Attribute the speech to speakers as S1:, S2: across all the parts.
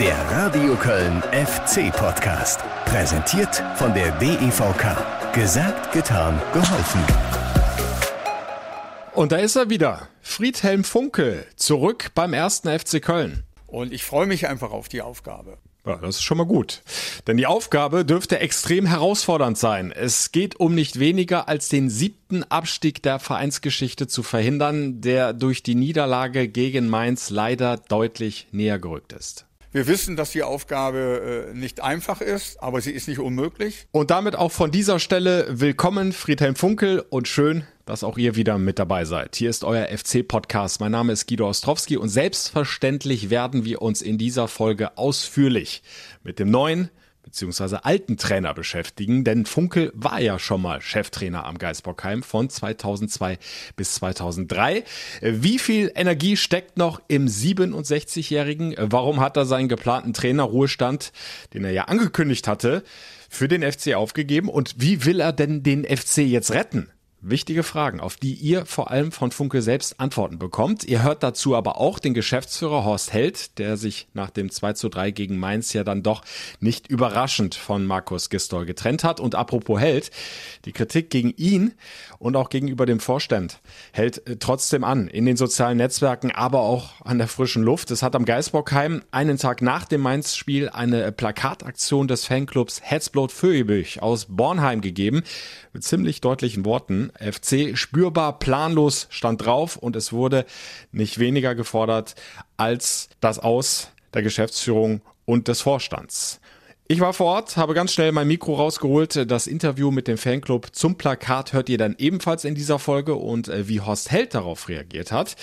S1: Der Radio Köln FC Podcast. Präsentiert von der DEVK. Gesagt, getan, geholfen.
S2: Und da ist er wieder. Friedhelm Funkel. Zurück beim ersten FC Köln.
S3: Und ich freue mich einfach auf die Aufgabe.
S2: Ja, das ist schon mal gut. Denn die Aufgabe dürfte extrem herausfordernd sein. Es geht um nicht weniger als den siebten Abstieg der Vereinsgeschichte zu verhindern, der durch die Niederlage gegen Mainz leider deutlich näher gerückt ist.
S3: Wir wissen, dass die Aufgabe äh, nicht einfach ist, aber sie ist nicht unmöglich.
S2: Und damit auch von dieser Stelle willkommen, Friedhelm Funkel, und schön, dass auch ihr wieder mit dabei seid. Hier ist euer FC-Podcast. Mein Name ist Guido Ostrowski und selbstverständlich werden wir uns in dieser Folge ausführlich mit dem neuen beziehungsweise alten Trainer beschäftigen, denn Funkel war ja schon mal Cheftrainer am Geisbockheim von 2002 bis 2003. Wie viel Energie steckt noch im 67-Jährigen? Warum hat er seinen geplanten Trainerruhestand, den er ja angekündigt hatte, für den FC aufgegeben? Und wie will er denn den FC jetzt retten? Wichtige Fragen, auf die ihr vor allem von Funke selbst Antworten bekommt. Ihr hört dazu aber auch den Geschäftsführer Horst Held, der sich nach dem 2 zu 3 gegen Mainz ja dann doch nicht überraschend von Markus Gistol getrennt hat. Und apropos Held, die Kritik gegen ihn und auch gegenüber dem Vorstand hält äh, trotzdem an. In den sozialen Netzwerken, aber auch an der frischen Luft. Es hat am Geisbockheim einen Tag nach dem Mainz-Spiel eine Plakataktion des Fanclubs Hetzblot Föhebüch aus Bornheim gegeben. Mit ziemlich deutlichen Worten. FC spürbar planlos stand drauf und es wurde nicht weniger gefordert als das Aus der Geschäftsführung und des Vorstands. Ich war vor Ort, habe ganz schnell mein Mikro rausgeholt. Das Interview mit dem Fanclub zum Plakat hört ihr dann ebenfalls in dieser Folge und äh, wie Horst Held darauf reagiert hat.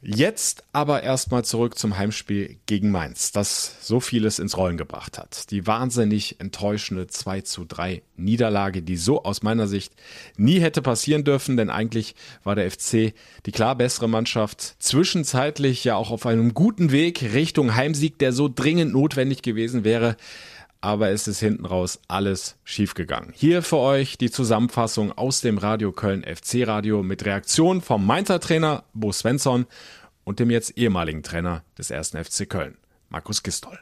S2: Jetzt aber erstmal zurück zum Heimspiel gegen Mainz, das so vieles ins Rollen gebracht hat. Die wahnsinnig enttäuschende 2 zu 3 Niederlage, die so aus meiner Sicht nie hätte passieren dürfen, denn eigentlich war der FC die klar bessere Mannschaft, zwischenzeitlich ja auch auf einem guten Weg Richtung Heimsieg, der so dringend notwendig gewesen wäre aber es ist hinten raus alles schiefgegangen. Hier für euch die Zusammenfassung aus dem Radio Köln FC Radio mit Reaktion vom Mainzer Trainer Bo Svensson und dem jetzt ehemaligen Trainer des ersten FC Köln, Markus Gistol.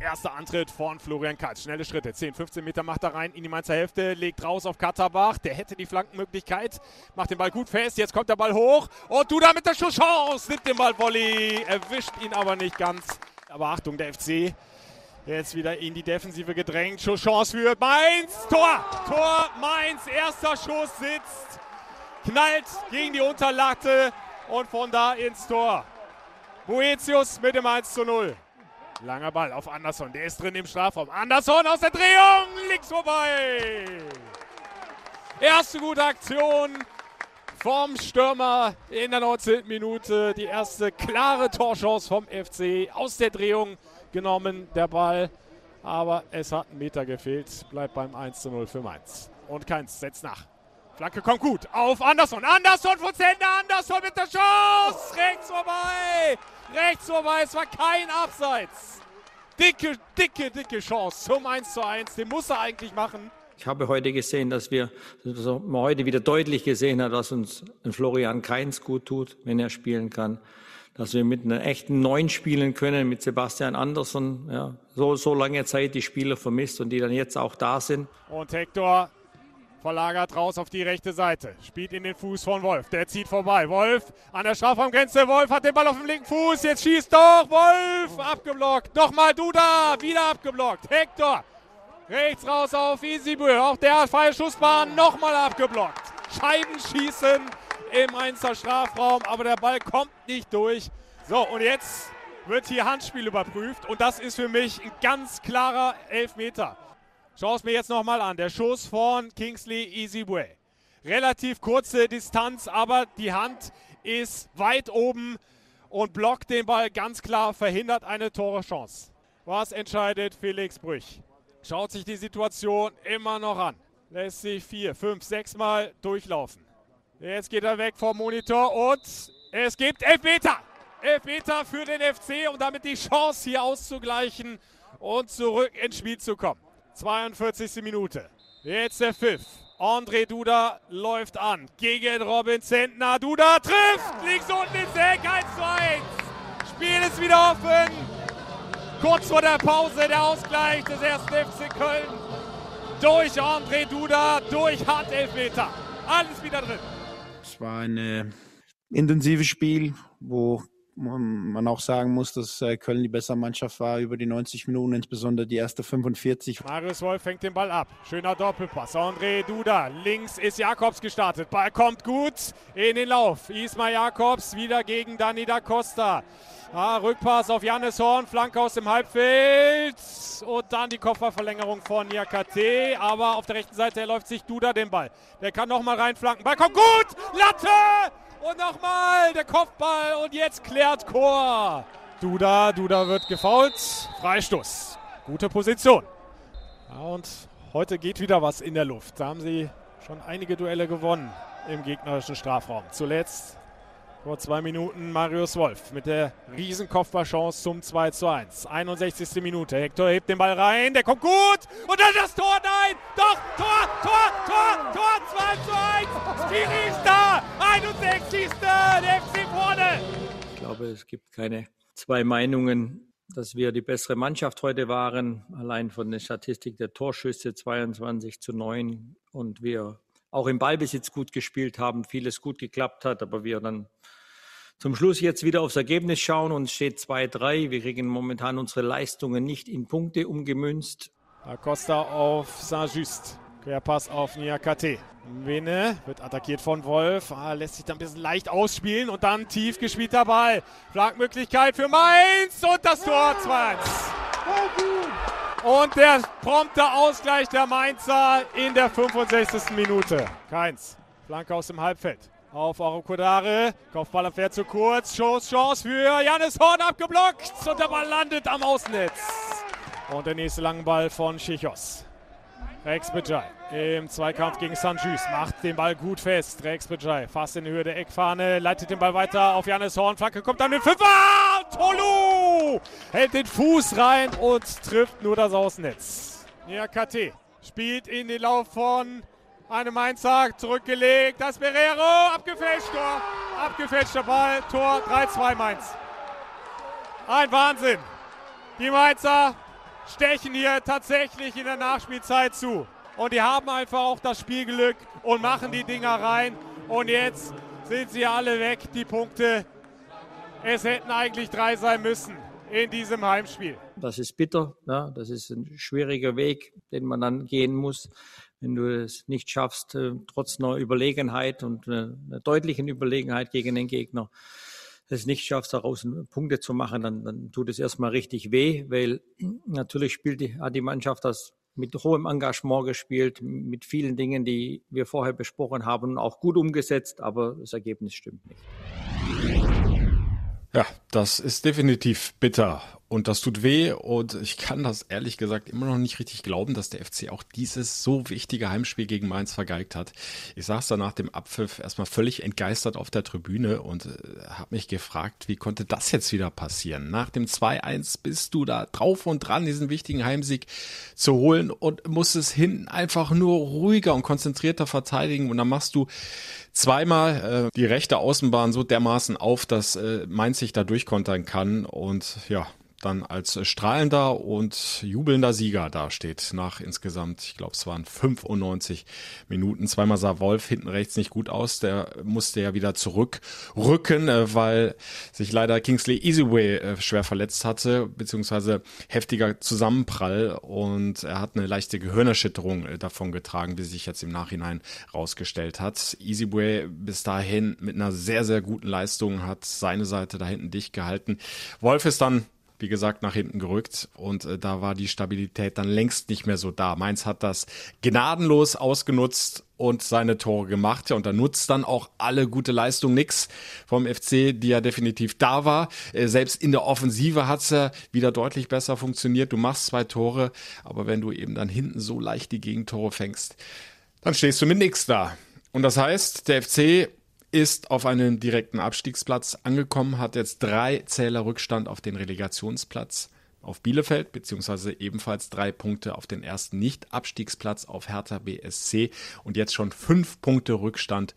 S4: Erster Antritt von Florian Katz. Schnelle Schritte. 10, 15 Meter macht er rein in die Mainzer Hälfte. Legt raus auf Katterbach. Der hätte die Flankenmöglichkeit. Macht den Ball gut fest. Jetzt kommt der Ball hoch. Und Duda mit der Schusschance. Nimmt den Ball Volley. Erwischt ihn aber nicht ganz. Aber Achtung, der FC jetzt wieder in die Defensive gedrängt. Chance für Mainz. Tor! Tor Mainz. Erster Schuss sitzt. Knallt gegen die Unterlatte und von da ins Tor. Boetius mit dem 1 zu 0. Langer Ball auf Anderson. Der ist drin im Strafraum. Anderson aus der Drehung. Links vorbei. Erste gute Aktion vom Stürmer in der 19. Minute. Die erste klare Torchance vom FC aus der Drehung genommen, der Ball. Aber es hat einen Meter gefehlt. Bleibt beim 1 zu 0 für Mainz. Und keins setzt nach. Flanke kommt gut auf Anderson. Anderson von Zender. Anderson mit der Chance. Rechts vorbei. Rechts vorbei. Es war kein Abseits. Dicke, dicke, dicke Chance zum 1 zu 1. Den muss er eigentlich machen.
S5: Ich habe heute gesehen, dass wir, dass man heute wieder deutlich gesehen hat, dass uns Florian Keins gut tut, wenn er spielen kann. Dass wir mit einer echten Neun spielen können, mit Sebastian Andersson. Ja, so, so lange Zeit die Spieler vermisst und die dann jetzt auch da sind.
S4: Und Hector verlagert raus auf die rechte Seite. Spielt in den Fuß von Wolf. Der zieht vorbei. Wolf an der Strafraumgrenze. Wolf hat den Ball auf dem linken Fuß. Jetzt schießt doch. Wolf abgeblockt. Nochmal Duda. Wieder abgeblockt. Hector Rechts raus auf Isibue. Auch der freie Schussbahn nochmal abgeblockt. Scheibenschießen im Mainzer Strafraum, aber der Ball kommt nicht durch. So, und jetzt wird hier Handspiel überprüft und das ist für mich ein ganz klarer Elfmeter. Schau es mir jetzt nochmal an. Der Schuss von Kingsley Isibue. Relativ kurze Distanz, aber die Hand ist weit oben und blockt den Ball ganz klar, verhindert eine Tore-Chance. Was entscheidet Felix Brüch? Schaut sich die Situation immer noch an. Lässt sich vier, fünf, sechs Mal durchlaufen. Jetzt geht er weg vom Monitor und es gibt Elfmeter. Elfmeter für den FC, um damit die Chance hier auszugleichen und zurück ins Spiel zu kommen. 42. Minute. Jetzt der Pfiff. André Duda läuft an gegen Robin Zentner. Duda trifft! Links unten ins Eck 1 zu 1. Spiel ist wieder offen. Kurz vor der Pause der Ausgleich des ersten FC Köln. Durch André Duda, durch Handelfmeter. Alles wieder drin.
S6: Es war ein äh, intensives Spiel, wo man auch sagen muss, dass äh, Köln die bessere Mannschaft war über die 90 Minuten, insbesondere die erste 45.
S4: Marius Wolf fängt den Ball ab. Schöner Doppelpass. André Duda. Links ist Jakobs gestartet. Ball kommt gut in den Lauf. Ismail Jakobs wieder gegen Dani da Costa. Ah, Rückpass auf Jannis Horn, Flanke aus dem Halbfeld und dann die Kopfballverlängerung von Niakate. Aber auf der rechten Seite läuft sich Duda den Ball. Der kann nochmal reinflanken. Ball kommt gut! Latte! Und nochmal der Kopfball und jetzt klärt Chor. Duda, Duda wird gefault. Freistoß. Gute Position. Ja, und heute geht wieder was in der Luft. Da haben sie schon einige Duelle gewonnen im gegnerischen Strafraum. Zuletzt vor zwei Minuten Marius Wolf mit der Riesenkopfballchance zum 2 zu 1. 61. Minute. Hector hebt den Ball rein. Der kommt gut. Und dann das Tor. Nein. Doch. Tor. Tor. Tor. Tor. 2 zu 1. Skiri ist da. 61. Der FC vorne.
S5: Ich glaube, es gibt keine zwei Meinungen, dass wir die bessere Mannschaft heute waren. Allein von der Statistik der Torschüsse 22 zu 9 und wir auch im Ballbesitz gut gespielt haben, vieles gut geklappt hat, aber wir dann zum Schluss jetzt wieder aufs Ergebnis schauen und es steht 2-3. Wir kriegen momentan unsere Leistungen nicht in Punkte umgemünzt.
S4: Acosta auf Saint-Just. Querpass auf Niakate. Wene wird attackiert von Wolf. Ah, lässt sich dann ein bisschen leicht ausspielen und dann tief gespielter Ball. Flankmöglichkeit für Mainz und das Tor 2-1. Und der prompte Ausgleich der Mainzer in der 65. Minute. Keins. Flanke aus dem Halbfeld. Auf Arukodare. Kopfball fährt zu kurz. Chance, Chance für Janis Horn abgeblockt. Und der Ball landet am Außennetz. Und der nächste lange Ball von Chichos. Rex Bejai im Zweikampf gegen Sanjus macht den Ball gut fest. Rex Bejai fast in Höhe der Eckfahne, leitet den Ball weiter auf Janis Horn. Flanke kommt dann mit Fünfer. Tolu hält den Fuß rein und trifft nur das Außennetz. Ja, KT spielt in den Lauf von einem Mainzer, zurückgelegt. Das Berero, abgefälscht, Tor. Abgefälschter Ball, Tor 3-2 Mainz. Ein Wahnsinn. Die Mainzer stechen hier tatsächlich in der Nachspielzeit zu. Und die haben einfach auch das Spielglück und machen die Dinger rein. Und jetzt sind sie alle weg, die Punkte. Es hätten eigentlich drei sein müssen in diesem Heimspiel.
S5: Das ist bitter. Ja, das ist ein schwieriger Weg, den man dann gehen muss. Wenn du es nicht schaffst, äh, trotz einer Überlegenheit und einer deutlichen Überlegenheit gegen den Gegner, es nicht schaffst, daraus Punkte zu machen, dann, dann tut es erstmal richtig weh, weil natürlich spielt die, hat die Mannschaft das mit hohem Engagement gespielt, mit vielen Dingen, die wir vorher besprochen haben, auch gut umgesetzt, aber das Ergebnis stimmt nicht.
S2: Ja, das ist definitiv bitter und das tut weh und ich kann das ehrlich gesagt immer noch nicht richtig glauben, dass der FC auch dieses so wichtige Heimspiel gegen Mainz vergeigt hat. Ich saß da nach dem Abpfiff erstmal völlig entgeistert auf der Tribüne und äh, habe mich gefragt, wie konnte das jetzt wieder passieren? Nach dem 2-1 bist du da drauf und dran, diesen wichtigen Heimsieg zu holen und musst es hinten einfach nur ruhiger und konzentrierter verteidigen und dann machst du zweimal äh, die rechte Außenbahn so dermaßen auf, dass äh, Mainz sich da durchkontern kann und ja, dann als strahlender und jubelnder Sieger dasteht. Nach insgesamt, ich glaube, es waren 95 Minuten. Zweimal sah Wolf hinten rechts nicht gut aus. Der musste ja wieder zurückrücken, äh, weil sich leider Kingsley Easyway äh, schwer verletzt hatte, beziehungsweise heftiger Zusammenprall und er hat eine leichte Gehirnerschütterung äh, davon getragen, wie sich jetzt im Nachhinein rausgestellt hat. Easyway bis dahin mit einer sehr, sehr guten Leistung hat seine Seite da hinten dicht gehalten. Wolf ist dann wie gesagt, nach hinten gerückt und äh, da war die Stabilität dann längst nicht mehr so da. Mainz hat das gnadenlos ausgenutzt und seine Tore gemacht. Ja, und da nutzt dann auch alle gute Leistung nix vom FC, die ja definitiv da war. Äh, selbst in der Offensive hat's ja wieder deutlich besser funktioniert. Du machst zwei Tore, aber wenn du eben dann hinten so leicht die Gegentore fängst, dann stehst du mit nix da. Und das heißt, der FC ist auf einen direkten Abstiegsplatz angekommen, hat jetzt drei Zähler Rückstand auf den Relegationsplatz auf Bielefeld, beziehungsweise ebenfalls drei Punkte auf den ersten Nicht-Abstiegsplatz auf Hertha BSC und jetzt schon fünf Punkte Rückstand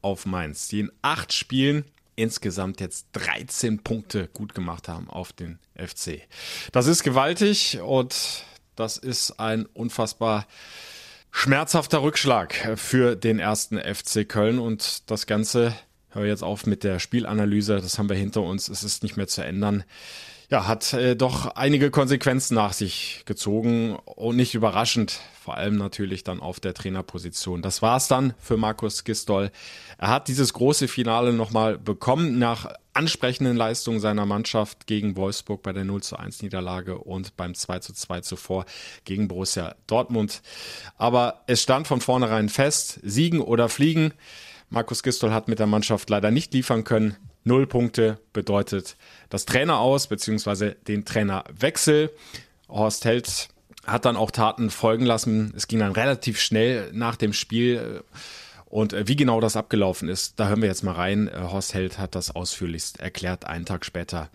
S2: auf Mainz, die in acht Spielen insgesamt jetzt 13 Punkte gut gemacht haben auf den FC. Das ist gewaltig und das ist ein unfassbar schmerzhafter Rückschlag für den ersten FC Köln. Und das Ganze, höre jetzt auf mit der Spielanalyse, das haben wir hinter uns, es ist nicht mehr zu ändern ja, hat äh, doch einige Konsequenzen nach sich gezogen und nicht überraschend, vor allem natürlich dann auf der Trainerposition. Das war's dann für Markus Gistol. Er hat dieses große Finale nochmal bekommen nach ansprechenden Leistungen seiner Mannschaft gegen Wolfsburg bei der 0 zu 1 Niederlage und beim 2 zu 2 zuvor gegen Borussia Dortmund. Aber es stand von vornherein fest, siegen oder fliegen. Markus Gistol hat mit der Mannschaft leider nicht liefern können. Null Punkte bedeutet das Trainer aus, beziehungsweise den Trainerwechsel. Horst Held hat dann auch Taten folgen lassen. Es ging dann relativ schnell nach dem Spiel. Und äh, wie genau das abgelaufen ist, da hören wir jetzt mal rein. Äh, Horst Held hat das ausführlichst erklärt, einen Tag später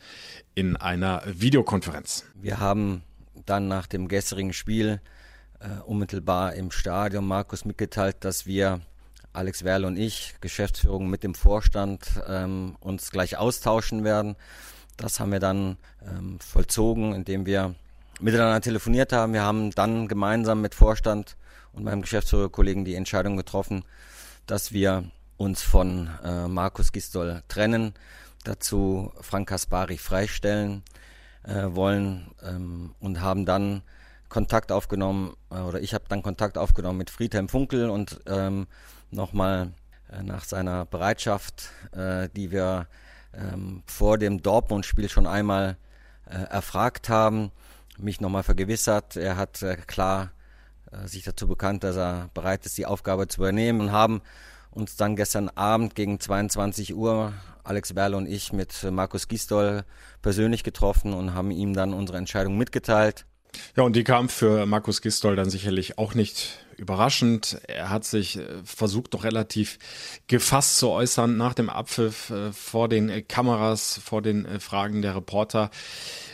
S2: in einer Videokonferenz.
S7: Wir haben dann nach dem gestrigen Spiel äh, unmittelbar im Stadion Markus mitgeteilt, dass wir Alex Werle und ich, Geschäftsführung mit dem Vorstand, ähm, uns gleich austauschen werden. Das haben wir dann ähm, vollzogen, indem wir miteinander telefoniert haben. Wir haben dann gemeinsam mit Vorstand und meinem Geschäftsführerkollegen die Entscheidung getroffen, dass wir uns von äh, Markus Gistol trennen, dazu Frank Kaspari freistellen äh, wollen ähm, und haben dann Kontakt aufgenommen, äh, oder ich habe dann Kontakt aufgenommen mit Friedhelm Funkel und ähm, nochmal äh, nach seiner Bereitschaft, äh, die wir ähm, vor dem Dortmund-Spiel schon einmal äh, erfragt haben, mich nochmal vergewissert. Er hat klar sich dazu bekannt, dass er bereit ist, die Aufgabe zu übernehmen und haben uns dann gestern Abend gegen 22 Uhr, Alex Berle und ich, mit Markus Gisdol persönlich getroffen und haben ihm dann unsere Entscheidung mitgeteilt.
S2: Ja, und die kam für Markus Gistol dann sicherlich auch nicht überraschend. Er hat sich äh, versucht, doch relativ gefasst zu äußern nach dem Abpfiff äh, vor den Kameras, vor den äh, Fragen der Reporter.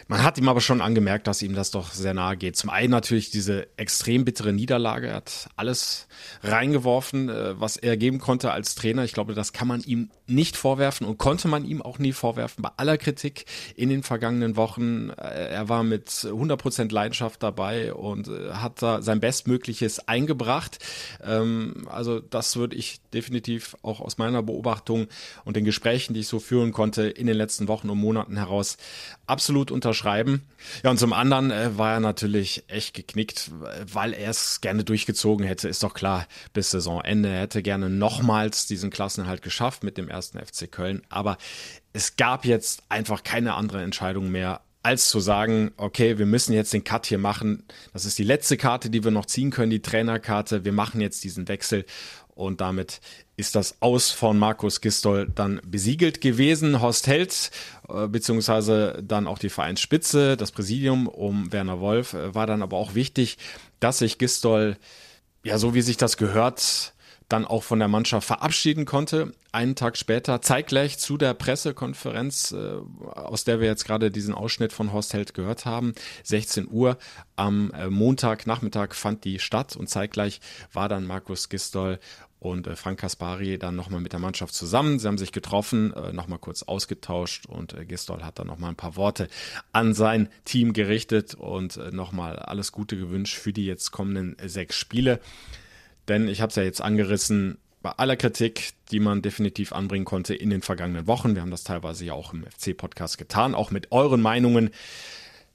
S2: Man hat ihm aber schon angemerkt, dass ihm das doch sehr nahe geht. Zum einen natürlich diese extrem bittere Niederlage. Er hat alles reingeworfen, äh, was er geben konnte als Trainer. Ich glaube, das kann man ihm nicht vorwerfen und konnte man ihm auch nie vorwerfen. Bei aller Kritik in den vergangenen Wochen. Äh, er war mit 100% Leidenschaft dabei und äh, hat da sein Bestmögliches eingebracht. Ähm, also das würde ich definitiv auch aus meiner Beobachtung und den Gesprächen, die ich so führen konnte in den letzten Wochen und Monaten heraus absolut unterschreiben. Ja, und zum anderen äh, war er natürlich echt geknickt, weil er es gerne durchgezogen hätte. Ist doch klar, bis Saisonende. Er hätte gerne nochmals diesen Klassenhalt geschafft mit dem ersten FC Köln. Aber es gab jetzt einfach keine andere Entscheidung mehr, als zu sagen, okay, wir müssen jetzt den Cut hier machen. Das ist die letzte Karte, die wir noch ziehen können, die Trainerkarte. Wir machen jetzt diesen Wechsel und damit ist das Aus von Markus Gistol dann besiegelt gewesen. Horst Held, äh, beziehungsweise dann auch die Vereinsspitze, das Präsidium um Werner Wolf, äh, war dann aber auch wichtig, dass sich Gistol, ja, so wie sich das gehört, dann auch von der Mannschaft verabschieden konnte. Einen Tag später, zeitgleich zu der Pressekonferenz, äh, aus der wir jetzt gerade diesen Ausschnitt von Horst Held gehört haben, 16 Uhr am äh, Montagnachmittag fand die statt und zeitgleich war dann Markus Gistol und äh, Frank Kaspari dann nochmal mit der Mannschaft zusammen. Sie haben sich getroffen, äh, nochmal kurz ausgetauscht und äh, Gistol hat dann nochmal ein paar Worte an sein Team gerichtet und nochmal alles Gute gewünscht für die jetzt kommenden sechs Spiele. Denn ich habe es ja jetzt angerissen, bei aller Kritik, die man definitiv anbringen konnte in den vergangenen Wochen, wir haben das teilweise ja auch im FC-Podcast getan, auch mit euren Meinungen,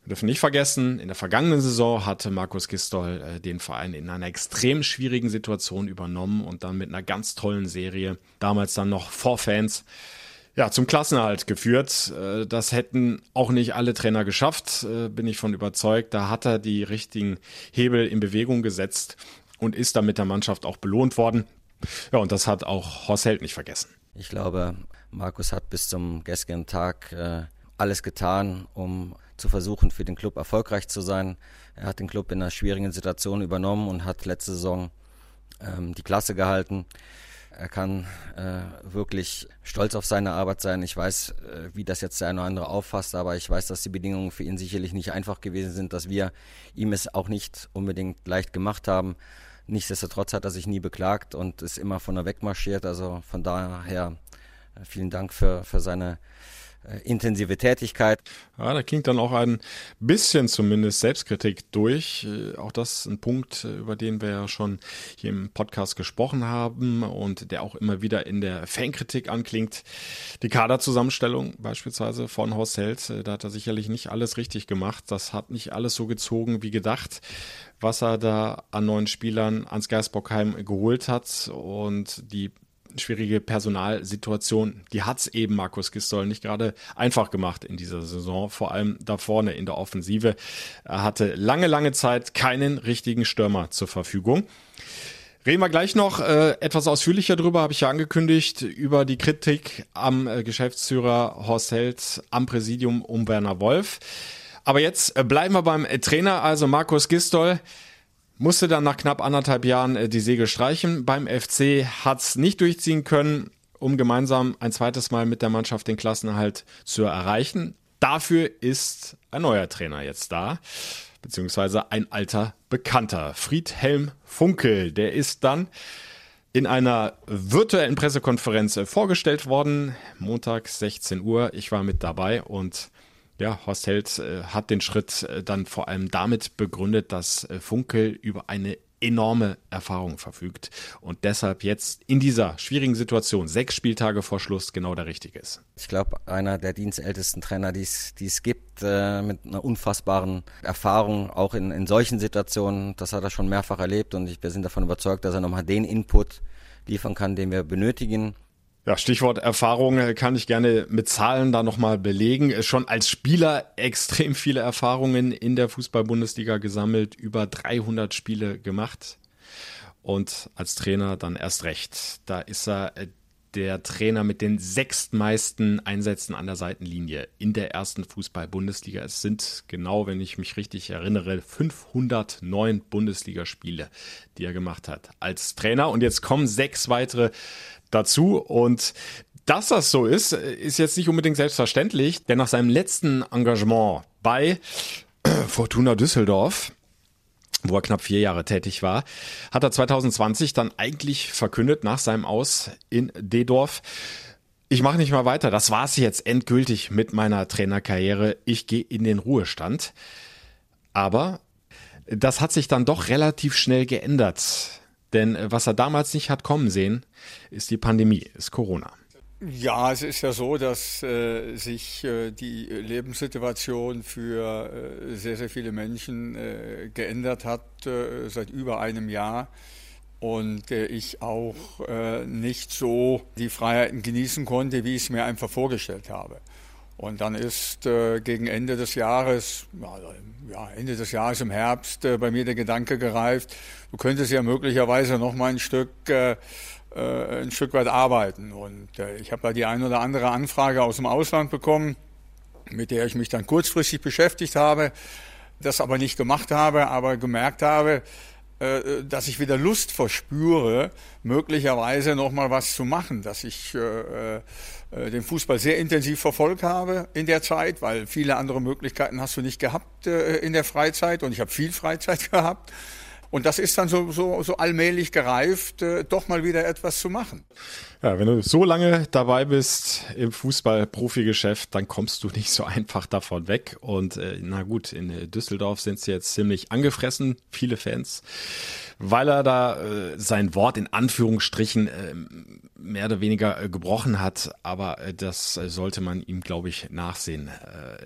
S2: wir dürfen nicht vergessen, in der vergangenen Saison hatte Markus Gistol äh, den Verein in einer extrem schwierigen Situation übernommen und dann mit einer ganz tollen Serie, damals dann noch vor Fans, ja, zum Klassenerhalt geführt. Äh, das hätten auch nicht alle Trainer geschafft, äh, bin ich von überzeugt. Da hat er die richtigen Hebel in Bewegung gesetzt und ist dann mit der Mannschaft auch belohnt worden. Ja, und das hat auch Horst Held nicht vergessen.
S7: Ich glaube, Markus hat bis zum gestrigen Tag äh, alles getan, um zu versuchen, für den Club erfolgreich zu sein. Er hat den Club in einer schwierigen Situation übernommen und hat letzte Saison ähm, die Klasse gehalten. Er kann äh, wirklich stolz auf seine Arbeit sein. Ich weiß, äh, wie das jetzt der eine oder andere auffasst, aber ich weiß, dass die Bedingungen für ihn sicherlich nicht einfach gewesen sind, dass wir ihm es auch nicht unbedingt leicht gemacht haben. Nichtsdestotrotz hat er sich nie beklagt und ist immer von der wegmarschiert. Also von daher Äh, vielen Dank für, für seine intensive Tätigkeit.
S2: Ja, da klingt dann auch ein bisschen zumindest Selbstkritik durch. Äh, auch das ein Punkt, äh, über den wir ja schon hier im Podcast gesprochen haben und der auch immer wieder in der Fankritik anklingt. Die Kaderzusammenstellung beispielsweise von Horst Held, da hat er sicherlich nicht alles richtig gemacht. Das hat nicht alles so gezogen wie gedacht, was er da an neuen Spielern ans Geisbockheim geholt hat und die schwierige Personalsituation, die hat es eben Markus Gistol nicht gerade einfach gemacht in dieser Saison, vor allem da vorne in der Offensive. Er hatte lange, lange Zeit keinen richtigen Stürmer zur Verfügung. Reden wir gleich noch äh, etwas ausführlicher drüber, habe ich ja angekündigt, über die Kritik am äh, Geschäftsführer Horst Held am Präsidium um Werner Wolf. Aber jetzt äh, bleiben wir beim Trainer, also Markus Gistol musste dann nach knapp anderthalb Jahren äh, die Segel streichen. Beim FC hat es nicht durchziehen können, um gemeinsam ein zweites Mal mit der Mannschaft den Klassenerhalt zu erreichen. Dafür ist ein neuer Trainer jetzt da, beziehungsweise ein alter Bekannter, Friedhelm Funkel. Der ist dann in einer virtuellen Pressekonferenz äh, vorgestellt worden, Montag 16 Uhr. Ich war mit dabei und ja, Horst Held äh, hat den Schritt äh, dann vor allem damit begründet, dass äh, Funkel über eine enorme Erfahrung verfügt und deshalb jetzt in dieser schwierigen Situation, sechs Spieltage vor Schluss, genau der Richtige ist.
S7: Ich glaube, einer der dienstältesten Trainer, die es gibt, äh, mit einer unfassbaren Erfahrung, auch in, in solchen Situationen, das hat er schon mehrfach erlebt und ich, wir sind davon überzeugt, dass er nochmal den Input liefern kann, den wir benötigen.
S2: Ja, Stichwort Erfahrung äh, kann ich gerne mit Zahlen da nochmal belegen. Äh, schon als Spieler extrem viele Erfahrungen in der Fußball-Bundesliga gesammelt, über 300 Spiele gemacht und als Trainer dann erst recht. Da ist er äh, der Trainer mit den sechstmeisten Einsätzen an der Seitenlinie in der ersten Fußball-Bundesliga. Es sind genau, wenn ich mich richtig erinnere, 509 Bundesligaspiele, die er gemacht hat als Trainer. Und jetzt kommen sechs weitere dazu und dass das so ist, ist jetzt nicht unbedingt selbstverständlich, denn nach seinem letzten Engagement bei Fortuna Düsseldorf wo er knapp vier Jahre tätig war, hat er 2020 dann eigentlich verkündet nach seinem Aus in Dedorf, ich mache nicht mal weiter, das war's jetzt endgültig mit meiner Trainerkarriere, ich gehe in den Ruhestand. Aber das hat sich dann doch relativ schnell geändert. Denn äh, was er damals nicht hat kommen sehen, ist die Pandemie, ist Corona.
S3: Ja, es ist ja so, dass äh, sich äh, die Lebenssituation für äh, sehr, sehr viele Menschen äh, geändert hat äh, seit über einem Jahr und ich auch nicht so die Freiheiten genießen konnte, wie ich es mir einfach vorgestellt habe. Und dann ist gegen Ende des Jahres, ja, Ende des Jahres im Herbst, bei mir der Gedanke gereift, du könntest ja möglicherweise noch mal ein Stück, äh, äh ein Stück weit arbeiten. Und äh, ich habe da die ein oder andere Anfrage aus dem Ausland bekommen, mit der ich mich dann kurzfristig beschäftigt habe, das aber nicht gemacht habe, aber gemerkt habe, äh, dass ich wieder Lust verspüre, möglicherweise noch mal was zu machen, dass ich äh, äh, den Fußball sehr intensiv verfolgt habe in der Zeit, weil viele andere Möglichkeiten hast du nicht gehabt äh, in der Freizeit und ich habe viel Freizeit gehabt. Und das ist dann so, so, so allmählich gereift, äh, doch mal wieder etwas zu machen.
S2: Ja, wenn du so lange dabei bist im Fußball-Profi-Geschäft, dann kommst du nicht so einfach davon weg. Und äh, na gut, in Düsseldorf sind sie jetzt ziemlich angefressen, viele Fans, weil er da äh, sein Wort in Anführungsstrichen äh, mehr oder weniger äh, gebrochen hat, aber äh, das äh, sollte man ihm, glaube ich, nachsehen.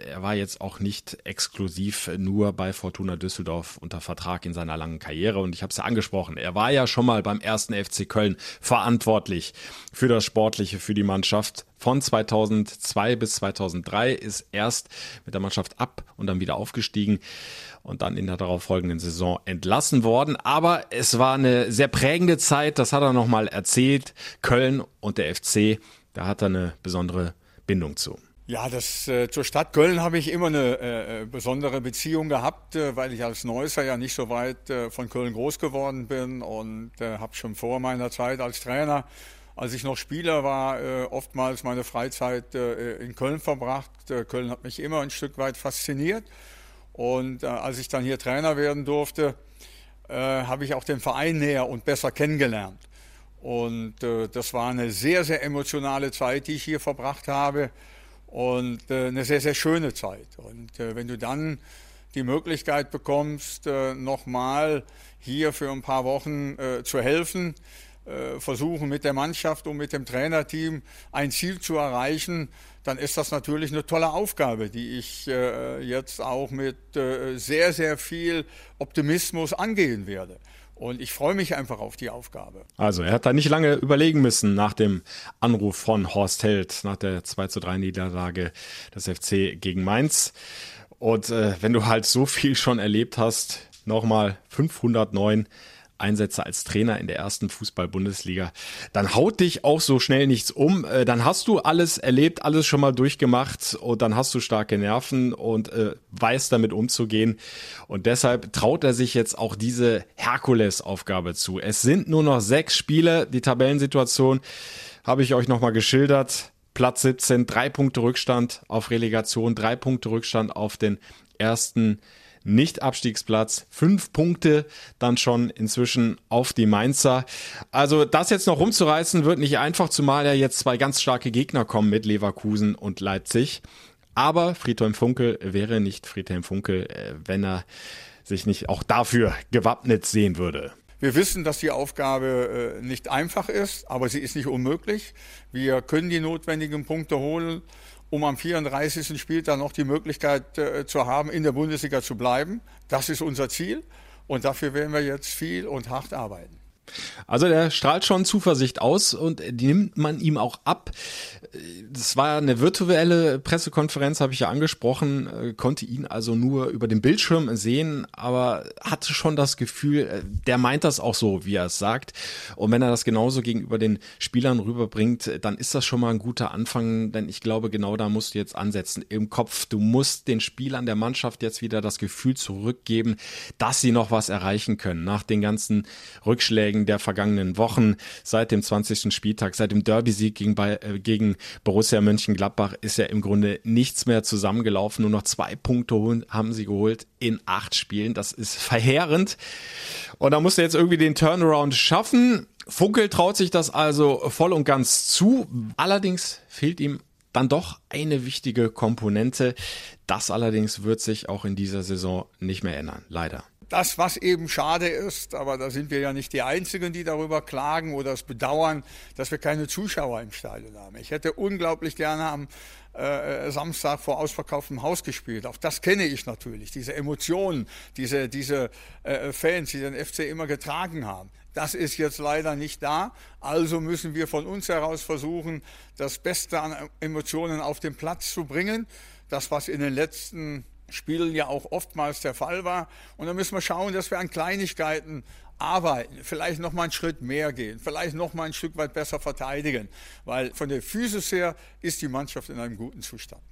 S2: Er war jetzt auch nicht exklusiv nur bei Fortuna Düsseldorf unter Vertrag in seiner langen Karriere. Und ich habe es ja angesprochen, er war ja schon mal beim ersten FC Köln verantwortlich für das Sportliche, für die Mannschaft. Von 2002 bis 2003 ist erst mit der Mannschaft ab und dann wieder aufgestiegen und dann in der darauffolgenden Saison entlassen worden. Aber es war eine sehr prägende Zeit, das hat er nochmal erzählt. Köln und der FC, da hat er eine besondere Bindung zu.
S3: Ja, das äh, zur Stadt Köln habe ich immer eine äh, äh, besondere Beziehung gehabt, äh, weil ich als Neusser ja nicht so weit äh, von Köln groß geworden bin und äh, habe schon vor meiner Zeit als Trainer, als ich noch Spieler war, äh, oftmals meine Freizeit äh, in Köln verbracht. Äh, Köln hat mich immer ein Stück weit fasziniert und äh, als ich dann hier Trainer werden durfte, habe ich auch den Verein näher und besser kennengelernt. Und das war eine sehr, sehr emotionale Zeit, die ich hier verbracht habe und eine sehr, sehr schöne Zeit. Und wenn du dann die Möglichkeit bekommst, nochmal hier für ein paar Wochen zu helfen, versuchen mit der Mannschaft und mit dem Trainerteam ein Ziel zu erreichen, dann ist das natürlich eine tolle Aufgabe, die ich äh, jetzt auch mit äh, sehr, sehr viel Optimismus angehen werde. Und ich freue mich einfach auf die Aufgabe.
S2: Also, er hat da nicht lange überlegen müssen nach dem Anruf von Horst Held, nach der 2 zu 3 Niederlage des FC gegen Mainz. Und äh, wenn du halt so viel schon erlebt hast, nochmal 509 Einsätze als Trainer in der ersten Fußball-Bundesliga, dann haut dich auch so schnell nichts um. Äh, dann hast du alles erlebt, alles schon mal durchgemacht und dann hast du starke Nerven und äh, weißt damit umzugehen. Und deshalb traut er sich jetzt auch diese Herkules-Aufgabe zu. Es sind nur noch sechs Spiele. Die Tabellensituation habe ich euch nochmal geschildert. Platz 17, drei Punkte Rückstand auf Relegation, drei Punkte Rückstand auf den ersten nicht-Abstiegsplatz. Fünf Punkte dann schon inzwischen auf die Mainzer. Also das jetzt noch rumzureißen wird nicht einfach, zumal ja jetzt zwei ganz starke Gegner kommen mit Leverkusen und Leipzig. Aber Friedhelm Funkel wäre nicht Friedhelm Funkel, äh, wenn er sich nicht auch dafür gewappnet sehen würde.
S3: Wir wissen, dass die Aufgabe äh, nicht einfach ist, aber sie ist nicht unmöglich. Wir können die notwendigen Punkte holen um am 34. Spieltag noch die Möglichkeit äh, zu haben, in der Bundesliga zu bleiben. Das ist unser Ziel und dafür werden wir jetzt viel und hart arbeiten.
S2: Also der strahlt schon Zuversicht aus und die nimmt man ihm auch ab. Das war eine virtuelle Pressekonferenz, habe ich ja angesprochen, äh, konnte ihn also nur über den Bildschirm sehen, aber hatte schon das Gefühl, äh, der meint das auch so, wie er es sagt. Und wenn er das genauso gegenüber den Spielern rüberbringt, dann ist das schon mal ein guter Anfang, denn ich glaube, genau da musst du jetzt ansetzen im Kopf. Du musst den Spielern der Mannschaft jetzt wieder das Gefühl zurückgeben, dass sie noch was erreichen können nach den ganzen Rückschlägen Niederschlägen der vergangenen Wochen seit dem 20. Spieltag, seit dem Derby-Sieg gegen, äh, gegen Borussia Mönchengladbach ist ja im Grunde nichts mehr zusammengelaufen. Nur noch zwei Punkte haben sie geholt in acht Spielen. Das ist verheerend. Und da muss er jetzt irgendwie den Turnaround schaffen. Funkel traut sich das also voll und ganz zu. Allerdings fehlt ihm dann doch eine wichtige Komponente. Das allerdings wird sich auch in dieser Saison nicht mehr ändern. Leider.
S3: Das, was eben schade ist, aber da sind wir ja nicht die Einzigen, die darüber klagen oder es bedauern, dass wir keine Zuschauer im Stadion haben. Ich hätte unglaublich gerne am äh, Samstag vor ausverkauftem Haus gespielt. Auch das kenne ich natürlich, diese Emotionen, diese, diese äh, Fans, die den FC immer getragen haben. Das ist jetzt leider nicht da. Also müssen wir von uns heraus versuchen, das Beste an Emotionen auf den Platz zu bringen. Das, was in den letzten Spielen ja auch oftmals der Fall war. Und dann müssen wir schauen, dass wir an Kleinigkeiten arbeiten, vielleicht noch mal einen Schritt mehr gehen, vielleicht noch mal ein Stück weit besser verteidigen, weil von der Physis her ist die Mannschaft in einem guten Zustand.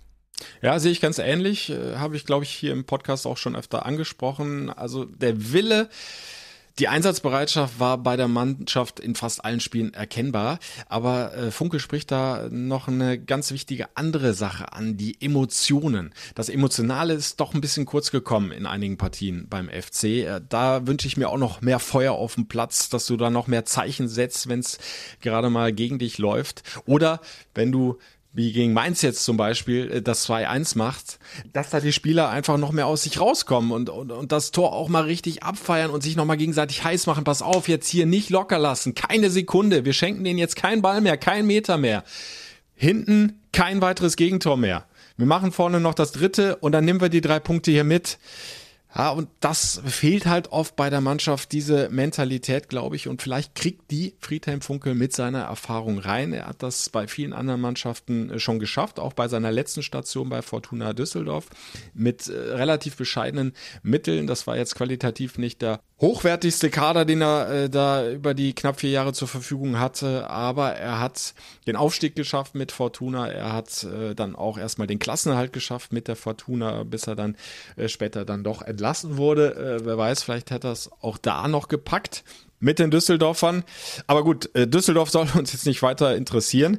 S2: Ja, sehe ich ganz ähnlich. Äh, Habe ich, glaube ich, hier im Podcast auch schon öfter angesprochen. Also der Wille, die Einsatzbereitschaft war bei der Mannschaft in fast allen Spielen erkennbar, aber äh, Funke spricht da noch eine ganz wichtige andere Sache an, die Emotionen. Das Emotionale ist doch ein bisschen kurz gekommen in einigen Partien beim FC. Äh, da wünsche ich mir auch noch mehr Feuer auf dem Platz, dass du da noch mehr Zeichen setzt, wenn es gerade mal gegen dich läuft. Oder wenn du wie gegen Mainz jetzt zum Beispiel, äh, das 2-1 macht, dass da die Spieler einfach noch mehr aus sich rauskommen und, und, und das Tor auch mal richtig abfeiern und sich nochmal gegenseitig heiß machen. Pass auf, jetzt hier nicht locker lassen, keine Sekunde, wir schenken denen jetzt keinen Ball mehr, keinen Meter mehr. Hinten kein weiteres Gegentor mehr. Wir machen vorne noch das dritte und dann nehmen wir die drei Punkte hier mit. Ja, und das fehlt halt oft bei der Mannschaft, diese Mentalität, glaube ich. Und vielleicht kriegt die Friedhelm Funkel mit seiner Erfahrung rein. Er hat das bei vielen anderen Mannschaften äh, schon geschafft, auch bei seiner letzten Station bei Fortuna Düsseldorf mit äh, relativ bescheidenen Mitteln. Das war jetzt qualitativ nicht der hochwertigste Kader, den er äh, da über die knapp vier Jahre zur Verfügung hatte. Aber er hat den Aufstieg geschafft mit Fortuna. Er hat äh, dann auch erstmal den Klassenerhalt geschafft mit der Fortuna, bis er dann äh, später dann doch entlassen wurde. Äh, wer weiß, vielleicht hätte er es auch da noch gepackt mit den Düsseldorfern. Aber gut, äh, Düsseldorf soll uns jetzt nicht weiter interessieren.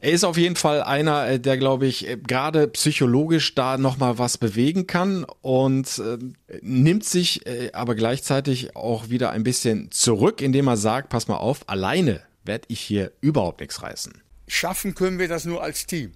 S2: Er ist auf jeden Fall einer, äh, der, glaube ich, äh, gerade psychologisch da nochmal was bewegen kann und äh, nimmt sich äh, aber gleichzeitig auch wieder ein bisschen zurück, indem er sagt, pass mal auf, alleine werde ich hier überhaupt nichts reißen.
S3: Schaffen können wir das nur als Team.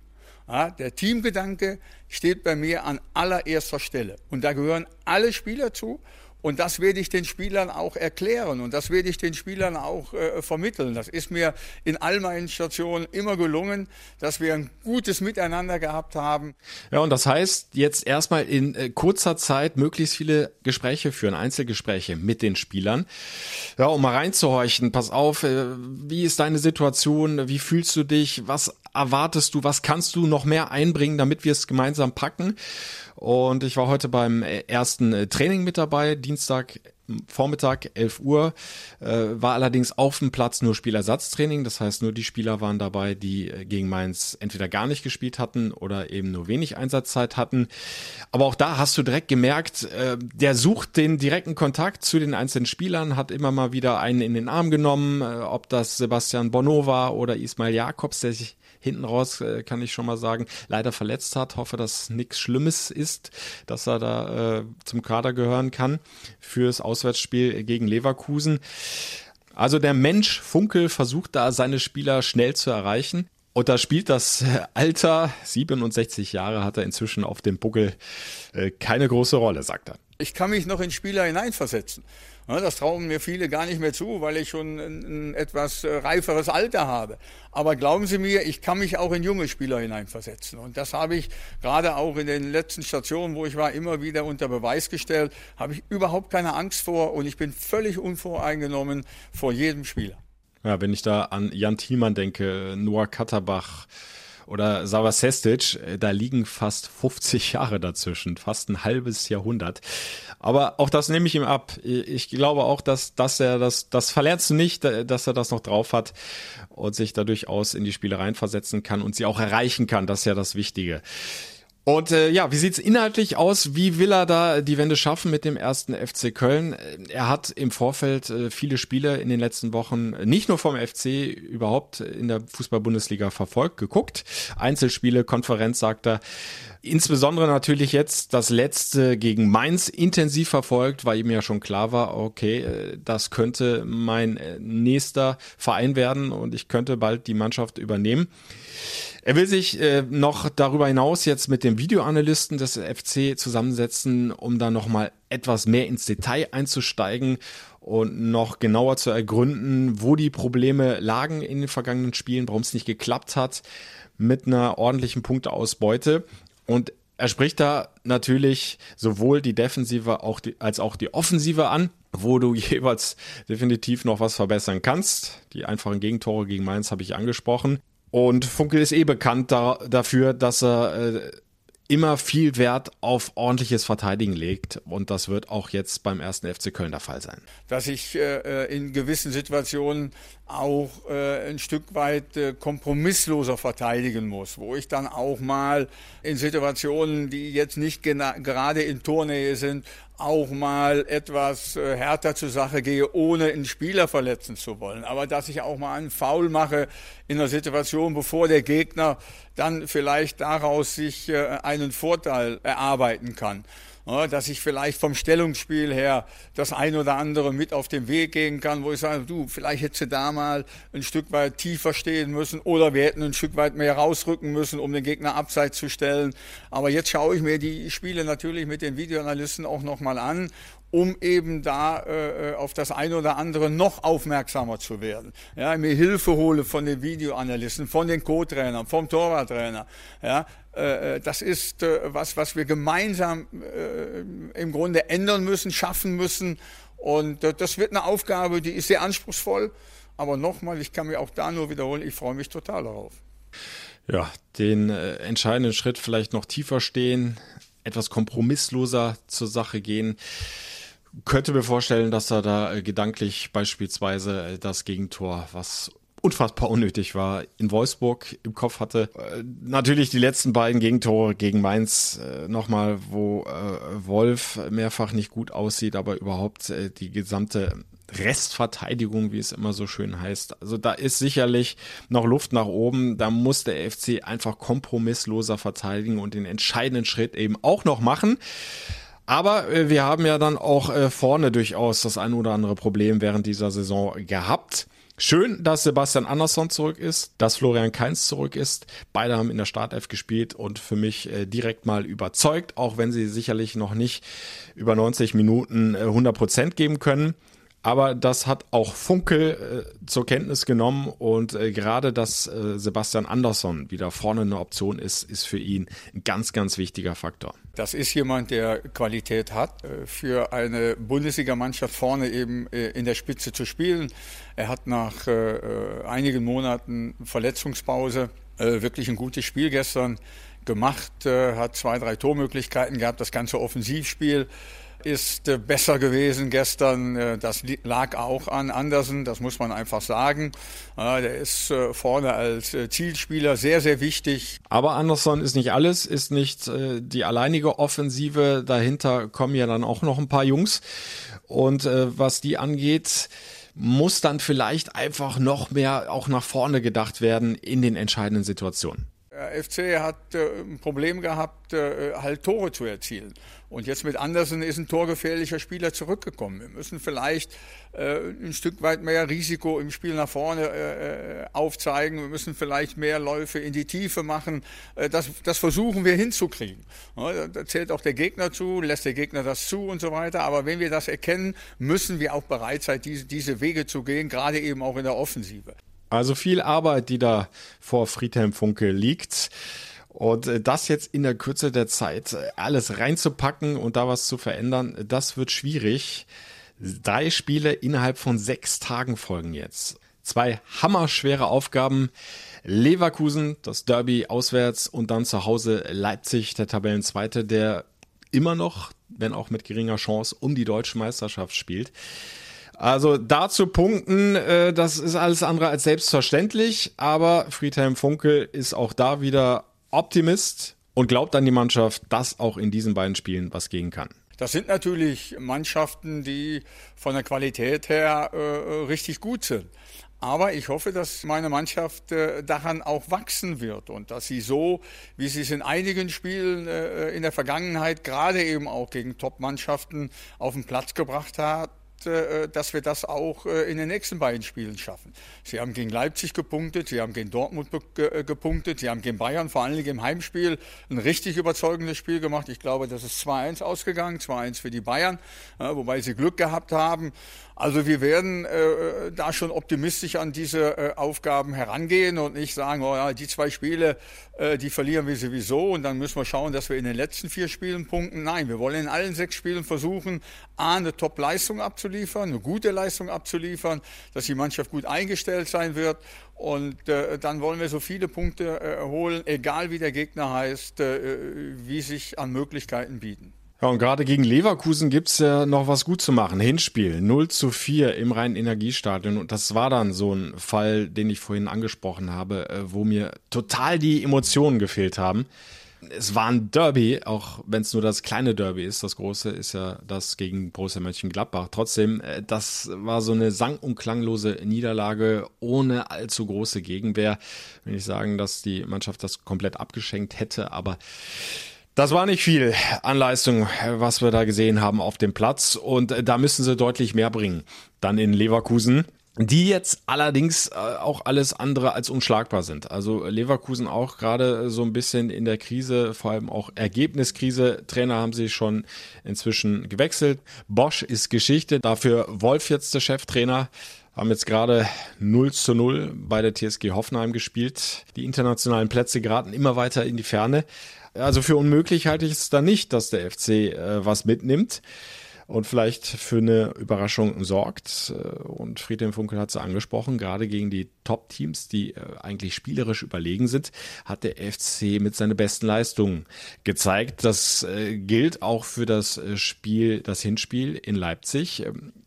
S3: Ja, der Teamgedanke steht bei mir an allererster Stelle. Und da gehören alle Spieler zu. Und das werde ich den Spielern auch erklären und das werde ich den Spielern auch äh, vermitteln. Das ist mir in all meinen Stationen immer gelungen, dass wir ein gutes Miteinander gehabt haben.
S2: Ja, und das heißt jetzt erstmal in äh, kurzer Zeit möglichst viele Gespräche führen, Einzelgespräche mit den Spielern. Ja, um mal reinzuhorchen, pass auf, äh, wie ist deine Situation, wie fühlst du dich, was erwartest du, was kannst du noch mehr einbringen, damit wir es gemeinsam packen? Und ich war heute beim ersten äh, Training mit dabei, Dienstag Vormittag, 11 Uhr, äh, war allerdings auf dem Platz nur Spielersatztraining. Das heißt, nur die Spieler waren dabei, die äh, gegen Mainz entweder gar nicht gespielt hatten oder eben nur wenig Einsatzzeit hatten. Aber auch da hast du direkt gemerkt, äh, der sucht den direkten Kontakt zu den einzelnen Spielern, hat immer mal wieder einen in den Arm genommen, äh, ob das Sebastian Bonneau war oder Ismail Jakobs, der sich hinten raus, äh, kann ich schon mal sagen, leider verletzt hat. Hoffe, dass nichts Schlimmes ist, dass er da äh, zum Kader gehören kann fürs Auswärtsspiel gegen Leverkusen. Also der Mensch Funkel versucht da seine Spieler schnell zu erreichen. Und da spielt das Alter, 67 Jahre hat er inzwischen auf dem Buckel, äh, keine große Rolle, sagt er.
S3: Ich kann mich noch in Spieler hineinversetzen. Das trauen mir viele gar nicht mehr zu, weil ich schon ein, etwas äh, reiferes Alter habe. Aber glauben Sie mir, ich kann mich auch in junge Spieler hineinversetzen. Und das habe ich gerade auch in den letzten Stationen, wo ich war, immer wieder unter Beweis gestellt. Habe ich überhaupt keine Angst vor und ich bin völlig unvoreingenommen vor jedem Spieler.
S2: Ja, wenn ich da an Jan Thielmann denke, Noah Katterbach, oder Sava Sestic, äh, da liegen fast 50 Jahre dazwischen, fast ein halbes Jahrhundert. Aber auch das nehme ich ihm ab. Ich glaube auch, dass, dass er das, das verlernst du nicht, dass er das noch drauf hat und sich da durchaus in die Spiele reinversetzen kann und sie auch erreichen kann. Das ist ja das Wichtige. Und äh, ja, wie sieht's inhaltlich aus? Wie will er da die Wende schaffen mit dem ersten FC Köln? Er hat im Vorfeld äh, viele Spiele in den letzten Wochen nicht nur vom FC überhaupt in der Fußball-Bundesliga verfolgt, geguckt. Einzelspiele, Konferenz, sagt er. Insbesondere natürlich jetzt das letzte gegen Mainz intensiv verfolgt, weil ihm ja schon klar war, okay, äh, das könnte mein äh, nächster Verein werden und ich könnte bald die Mannschaft übernehmen. Er will sich äh, noch darüber hinaus jetzt mit dem Videoanalysten des FC zusammensetzen, um da nochmal etwas mehr ins Detail einzusteigen und noch genauer zu ergründen, wo die Probleme lagen in den vergangenen Spielen, warum es nicht geklappt hat mit einer ordentlichen Punkteausbeute. Und er spricht da natürlich sowohl die Defensive auch die, als auch die Offensive an, wo du jeweils definitiv noch was verbessern kannst. Die einfachen Gegentore gegen Mainz habe ich angesprochen. Und Funkel ist eh bekannt da, dafür, dass er äh, immer viel Wert auf ordentliches Verteidigen legt. Und das wird auch jetzt beim ersten FC Köln der Fall sein.
S3: Dass ich äh, äh, in gewissen Situationen auch äh, ein Stück weit äh, kompromissloser verteidigen muss, wo ich dann auch mal in Situationen, die jetzt nicht gerade in Tornähe sind, auch mal etwas äh, härter zur Sache gehe, ohne einen Spieler verletzen zu wollen. Aber dass ich auch mal einen Foul mache in einer Situation, bevor der Gegner dann vielleicht daraus sich äh, einen Vorteil erarbeiten kann dass ich vielleicht vom Stellungsspiel her das ein oder andere mit auf den Weg gehen kann, wo ich sage, du, vielleicht hättest du da mal ein Stück weit tiefer stehen müssen oder wir hätten ein Stück weit mehr rausrücken müssen, um den Gegner abseits zu stellen. Aber jetzt schaue ich mir die Spiele natürlich mit den Videoanalysten auch nochmal an um eben da äh, auf das eine oder andere noch aufmerksamer zu werden. Ja, mir Hilfe hole von den Videoanalysten, von den Co-Trainern, vom Torwarttrainer. Ja, äh, das ist äh, was, was wir gemeinsam äh, im Grunde ändern müssen, schaffen müssen. Und das wird eine Aufgabe, die ist sehr anspruchsvoll. Aber nochmal, ich kann mir auch da nur wiederholen, ich freue mich total darauf.
S2: Ja, den äh, entscheidenden Schritt vielleicht noch tiefer stehen, etwas kompromissloser zur Sache gehen. Könnte mir vorstellen, dass er da äh, gedanklich beispielsweise das Gegentor, was unfassbar unnötig war, in Wolfsburg im Kopf hatte. Äh, natürlich die letzten beiden Gegentore gegen Mainz äh, nochmal, wo äh, Wolf mehrfach nicht gut aussieht, aber überhaupt äh, die gesamte Restverteidigung, wie es immer so schön heißt. Also da ist sicherlich noch Luft nach oben. Da muss der FC einfach kompromissloser verteidigen und den entscheidenden Schritt eben auch noch machen. Aber äh, wir haben ja dann auch äh, vorne durchaus das ein oder andere Problem während dieser Saison gehabt. Schön, dass Sebastian Andersson zurück ist, dass Florian Kainz zurück ist. Beide haben in der Startelf gespielt und für mich äh, direkt mal überzeugt, auch wenn sie sicherlich noch nicht über 90 Minuten äh, 100 Prozent geben können. Aber das hat auch Funkel äh, zur Kenntnis genommen und äh, gerade, dass äh, Sebastian Andersson wieder vorne eine Option ist, ist für ihn ein ganz, ganz wichtiger Faktor.
S3: Das ist jemand, der Qualität hat, äh, für eine Bundesligamannschaft vorne eben äh, in der Spitze zu spielen. Er hat nach äh, einigen Monaten Verletzungspause wirklich ein gutes Spiel gestern gemacht, hat zwei, drei Tormöglichkeiten gehabt, das ganze Offensivspiel ist äh, besser gewesen gestern. Äh, das lag auch an Andersen, das muss man einfach sagen. Der ist äh, vorne als Zielspieler sehr, sehr wichtig.
S2: Aber Anderson ist nicht alles, ist nicht die alleinige Offensive. Dahinter kommen ja dann auch noch ein paar Jungs. Und was die angeht, muss dann vielleicht einfach noch mehr auch nach vorne gedacht werden in den entscheidenden Situationen.
S3: Der FC hat äh, ein Problem gehabt, äh, halt Tore zu erzielen. Und jetzt mit Andersen ist ein torgefährlicher Spieler zurückgekommen. Wir müssen vielleicht äh, ein Stück weit mehr Risiko im Spiel nach vorne äh, äh aufzeigen. Wir müssen vielleicht mehr Läufe in die Tiefe machen. Äh, das, das versuchen wir hinzukriegen. Ja, da zählt auch der Gegner zu, lässt der Gegner das zu und so weiter. Aber wenn wir das erkennen, müssen wir auch bereit sein, diese, diese Wege zu gehen, gerade eben auch in der Offensive.
S2: Also viel Arbeit, die da vor Friedhelm Funke liegt. Und äh, das jetzt in der Kürze der Zeit äh, alles reinzupacken und da was zu verändern, das wird schwierig. Drei Spiele innerhalb von sechs Tagen folgen jetzt. Zwei hammerschwere Aufgaben. Leverkusen, das Derby auswärts und dann zu Hause Leipzig, der Tabellenzweite, der immer noch, wenn auch mit geringer Chance, um die deutsche Meisterschaft spielt. Also dazu punkten, äh, das ist alles andere als selbstverständlich, aber Friedhelm Funkel ist auch da wieder Optimist und glaubt an die Mannschaft, dass auch in diesen beiden Spielen was gehen kann.
S3: Das sind natürlich Mannschaften, die von der Qualität her äh, richtig gut sind. Aber ich hoffe, dass meine Mannschaft äh, daran auch wachsen wird und dass sie so, wie sie es in einigen Spielen äh, in der Vergangenheit gerade eben auch gegen Top-Mannschaften auf den Platz gebracht hat, dass wir das auch äh, in den nächsten beiden Spielen schaffen. Sie haben gegen Leipzig gepunktet, sie haben gegen Dortmund äh, gepunktet, sie haben gegen Bayern vor allen Dingen im Heimspiel ein richtig überzeugendes Spiel gemacht. Ich glaube, das ist 2-1 ausgegangen, 2-1 für die Bayern, wobei sie Glück gehabt haben. Also wir werden äh, da schon optimistisch an diese äh, Aufgaben herangehen und nicht sagen, oh ja, die zwei Spiele, äh, die verlieren wir sowieso und dann müssen wir schauen, dass wir in den letzten vier Spielen punkten. Nein, wir wollen in allen sechs Spielen versuchen, A, eine Top-Leistung abzuliefern, eine gute Leistung abzuliefern, dass die Mannschaft gut eingestellt sein wird und äh, dann wollen wir so viele Punkte äh, holen, egal wie der Gegner heißt, äh, wie sich an Möglichkeiten bieten.
S2: Ja, und gerade gegen Leverkusen gibt's ja noch was gut zu machen. Hinspiel 0 zu 4 im Rhein-Energiestadion. Und das war dann so ein Fall, den ich vorhin angesprochen habe, äh, wo mir total die Emotionen gefehlt haben. Es war ein Derby, auch wenn es nur das kleine Derby ist. Das große ist ja das gegen Borussia Mönchengladbach. Trotzdem, äh, das war so eine sang- und klanglose Niederlage ohne allzu große Gegenwehr. Will ich sagen, dass die Mannschaft das komplett abgeschenkt hätte, aber das war nicht viel an Leistung, was wir da gesehen haben auf dem Platz. Und äh, da müssen sie deutlich mehr bringen. Dann in Leverkusen. Die jetzt allerdings äh, auch alles andere als unschlagbar sind. Also Leverkusen auch gerade so ein bisschen in der Krise, vor allem auch Ergebniskrise. Trainer haben sie schon inzwischen gewechselt. Bosch ist Geschichte. Dafür Wolf jetzt der Cheftrainer haben jetzt gerade 0 zu 0 bei der TSG Hoffenheim gespielt. Die internationalen Plätze geraten immer weiter in die Ferne. Also für unmöglich halte ich es da nicht, dass der FC äh, was mitnimmt und vielleicht für eine Überraschung sorgt. Äh, und Friedhelm Funkel hat es angesprochen, gerade gegen die Top-Teams, die äh, eigentlich spielerisch überlegen sind, hat der FC mit seinen besten Leistungen gezeigt. Das äh, gilt auch für das Spiel, das Hinspiel in Leipzig.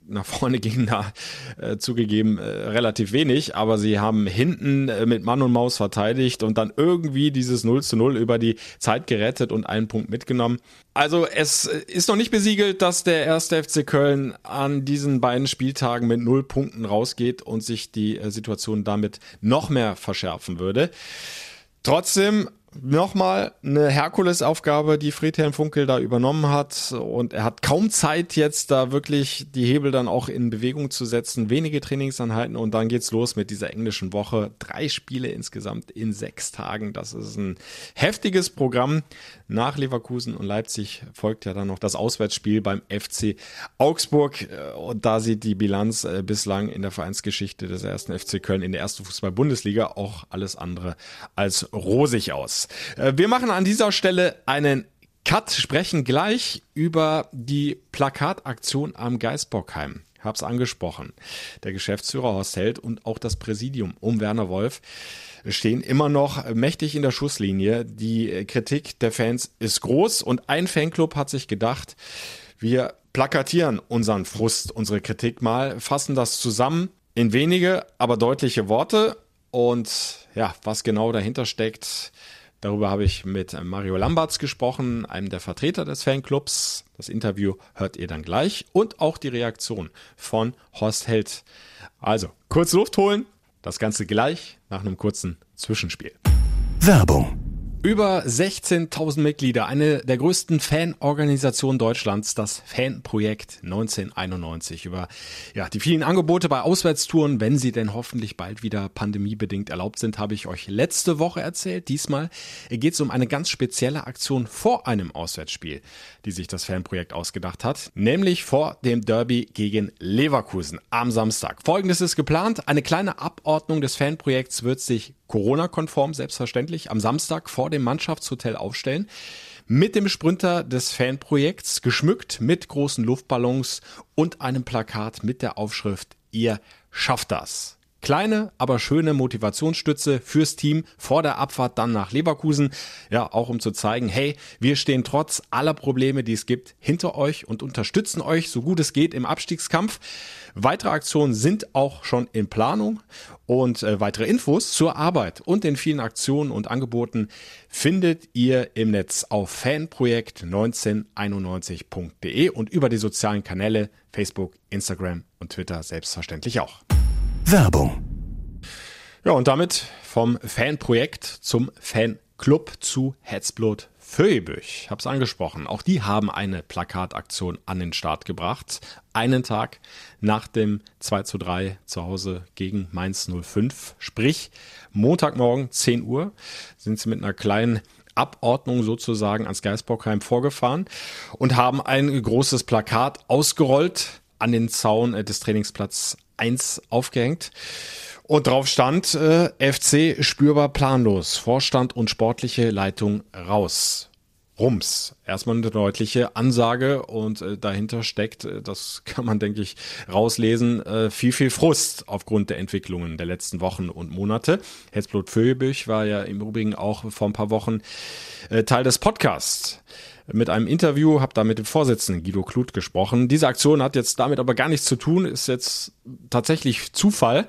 S2: Nach vorne ging da äh, zugegeben äh, relativ wenig, aber sie haben hinten äh, mit Mann und Maus verteidigt und dann irgendwie dieses 0 zu 0 über die Zeit gerettet und einen Punkt mitgenommen. Also es äh, ist noch nicht besiegelt, dass der erste FC Köln an diesen beiden Spieltagen mit null Punkten rausgeht und sich die äh, Situation damit noch mehr verschärfen würde. Trotzdem nochmal eine Herkulesaufgabe, die Friedhelm Funkel da übernommen hat. Und er hat kaum Zeit, jetzt da wirklich die Hebel dann auch in Bewegung zu setzen. Wenige Trainingsanheiten und dann geht's los mit dieser englischen Woche. Drei Spiele insgesamt in sechs Tagen. Das ist ein heftiges Programm. Nach Leverkusen und Leipzig folgt ja dann noch das Auswärtsspiel beim FC Augsburg. Und da sieht die Bilanz äh, bislang in der Vereinsgeschichte des ersten FC Köln in der ersten Fußball-Bundesliga auch alles andere als rosig aus. Äh, wir machen an dieser Stelle einen Cut, sprechen gleich über die Plakataktion am Geisbockheim. Hab's angesprochen. Der Geschäftsführer Horst Held und auch das Präsidium um Werner Wolf stehen immer noch mächtig in der Schusslinie. Die Kritik der Fans ist groß und ein Fanclub hat sich gedacht, wir plakatieren unseren Frust, unsere Kritik mal, fassen das zusammen in wenige, aber deutliche Worte und ja, was genau dahinter steckt, Darüber habe ich mit Mario Lamberts gesprochen, einem der Vertreter des Fanclubs. Das Interview hört ihr dann gleich und auch die Reaktion von Horst Held. Also, kurz Luft holen, das Ganze gleich nach einem kurzen Zwischenspiel.
S1: Werbung
S2: über 16.000 Mitglieder, eine der größten Fanorganisationen Deutschlands, das Fanprojekt 1991. Über ja, die vielen Angebote bei Auswärtstouren, wenn sie denn hoffentlich bald wieder pandemiebedingt erlaubt sind, habe ich euch letzte Woche erzählt. Diesmal geht es um eine ganz spezielle Aktion vor einem Auswärtsspiel, die sich das Fanprojekt ausgedacht hat, nämlich vor dem Derby gegen Leverkusen am Samstag. Folgendes ist geplant. Eine kleine Abordnung des Fanprojekts wird sich Corona-konform selbstverständlich am Samstag vor dem Mannschaftshotel aufstellen. Mit dem Sprinter des Fanprojekts, geschmückt mit großen Luftballons und einem Plakat mit der Aufschrift Ihr schafft das. Kleine, aber schöne Motivationsstütze fürs Team vor der Abfahrt dann nach Leverkusen. Ja, auch um zu zeigen, hey, wir stehen trotz aller Probleme, die es gibt, hinter euch und unterstützen euch so gut es geht im Abstiegskampf. Weitere Aktionen sind auch schon in Planung und äh, weitere Infos zur Arbeit und den vielen Aktionen und Angeboten findet ihr im Netz auf fanprojekt1991.de und über die sozialen Kanäle Facebook, Instagram und Twitter selbstverständlich auch.
S1: Werbung.
S2: Ja, und damit vom Fanprojekt zum Fanclub zu Hetzblut Föhebüch. Es angesprochen. Auch die haben eine Plakataktion an den Start gebracht. Einen Tag nach dem 2 zu 3 zu Hause gegen Mainz 05. Sprich, Montagmorgen 10 Uhr sind sie mit einer kleinen Abordnung sozusagen ans Geisbockheim vorgefahren und haben ein großes Plakat ausgerollt an den Zaun des Trainingsplatz 1 aufgehängt. Und drauf stand äh, FC spürbar planlos, Vorstand und sportliche Leitung raus. Rums. Erstmal eine deutliche Ansage und äh, dahinter steckt, äh, das kann man, denke ich, rauslesen, äh, viel, viel Frust aufgrund der Entwicklungen der letzten Wochen und Monate. Herzblut Föhlbüch war ja im Übrigen auch vor ein paar Wochen äh, Teil des Podcasts mit einem Interview, habe da mit dem Vorsitzenden Guido Kluth gesprochen. Diese Aktion hat jetzt damit aber gar nichts zu tun, ist jetzt tatsächlich Zufall.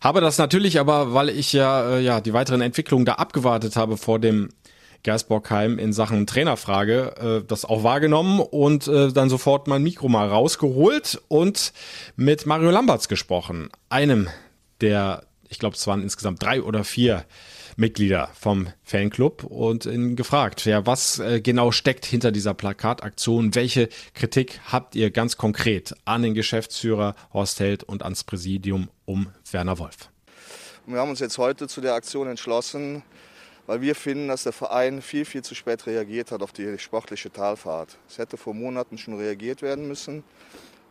S2: Habe das natürlich aber, weil ich ja, äh, ja die weiteren Entwicklungen da abgewartet habe vor dem Gersbockheim in Sachen Trainerfrage äh, das auch wahrgenommen und äh, dann sofort mein Mikro mal rausgeholt und mit Mario Lamberts gesprochen, einem der, ich glaube, es waren insgesamt drei oder vier Mitglieder vom Fanclub und ihn gefragt, ja, was äh, genau steckt hinter dieser Plakataktion? Welche Kritik habt ihr ganz konkret an den Geschäftsführer Horst Held und ans Präsidium um Werner Wolf?
S8: Wir haben uns jetzt heute zu der Aktion entschlossen, weil wir finden, dass der Verein viel, viel zu spät reagiert hat auf die sportliche Talfahrt. Es hätte vor Monaten schon reagiert werden müssen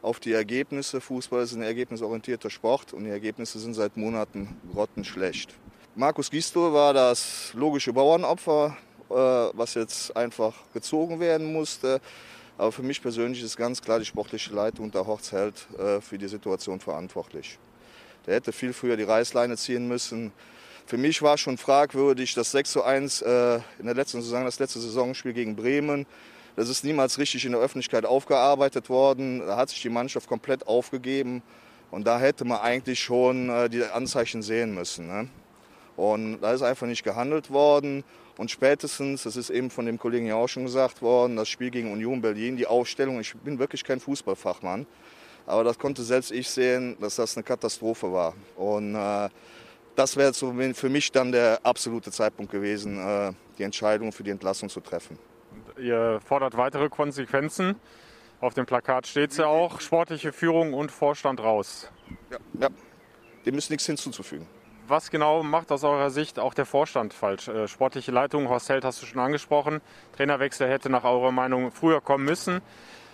S8: auf die Ergebnisse. Fußball ist ein ergebnisorientierter Sport und die Ergebnisse sind seit Monaten grottenschlecht. Markus Gisto war das logische Bauernopfer, äh, was jetzt einfach gezogen werden musste. Aber für mich persönlich ist ganz klar die sportliche Leitung unter Horst Held äh, für die Situation verantwortlich. Der hätte viel früher die Reißleine ziehen müssen. Für mich war schon fragwürdig, das 6 zu 1 äh, in der letzten Saison, das letzte Saisonspiel gegen Bremen. Das ist niemals richtig in der Öffentlichkeit aufgearbeitet worden. Da hat sich die Mannschaft komplett aufgegeben. Und da hätte man eigentlich schon die Anzeichen sehen müssen. Ne? Und da ist einfach nicht gehandelt worden. Und spätestens, das ist eben von dem Kollegen ja auch schon gesagt worden, das Spiel gegen Union Berlin, die Aufstellung, ich bin wirklich kein Fußballfachmann, aber das konnte selbst ich sehen, dass das eine Katastrophe war. Und äh, das wäre für mich dann der absolute Zeitpunkt gewesen, äh, die Entscheidung für die Entlassung zu treffen.
S4: Ihr fordert weitere Konsequenzen. Auf dem Plakat steht es ja auch, sportliche Führung und Vorstand raus.
S8: Ja, ja. dem ist nichts hinzuzufügen.
S4: Was genau macht aus eurer Sicht auch der Vorstand falsch? Äh, sportliche Leitung, Horst Held hast du schon angesprochen. Trainerwechsel hätte nach eurer Meinung früher kommen müssen.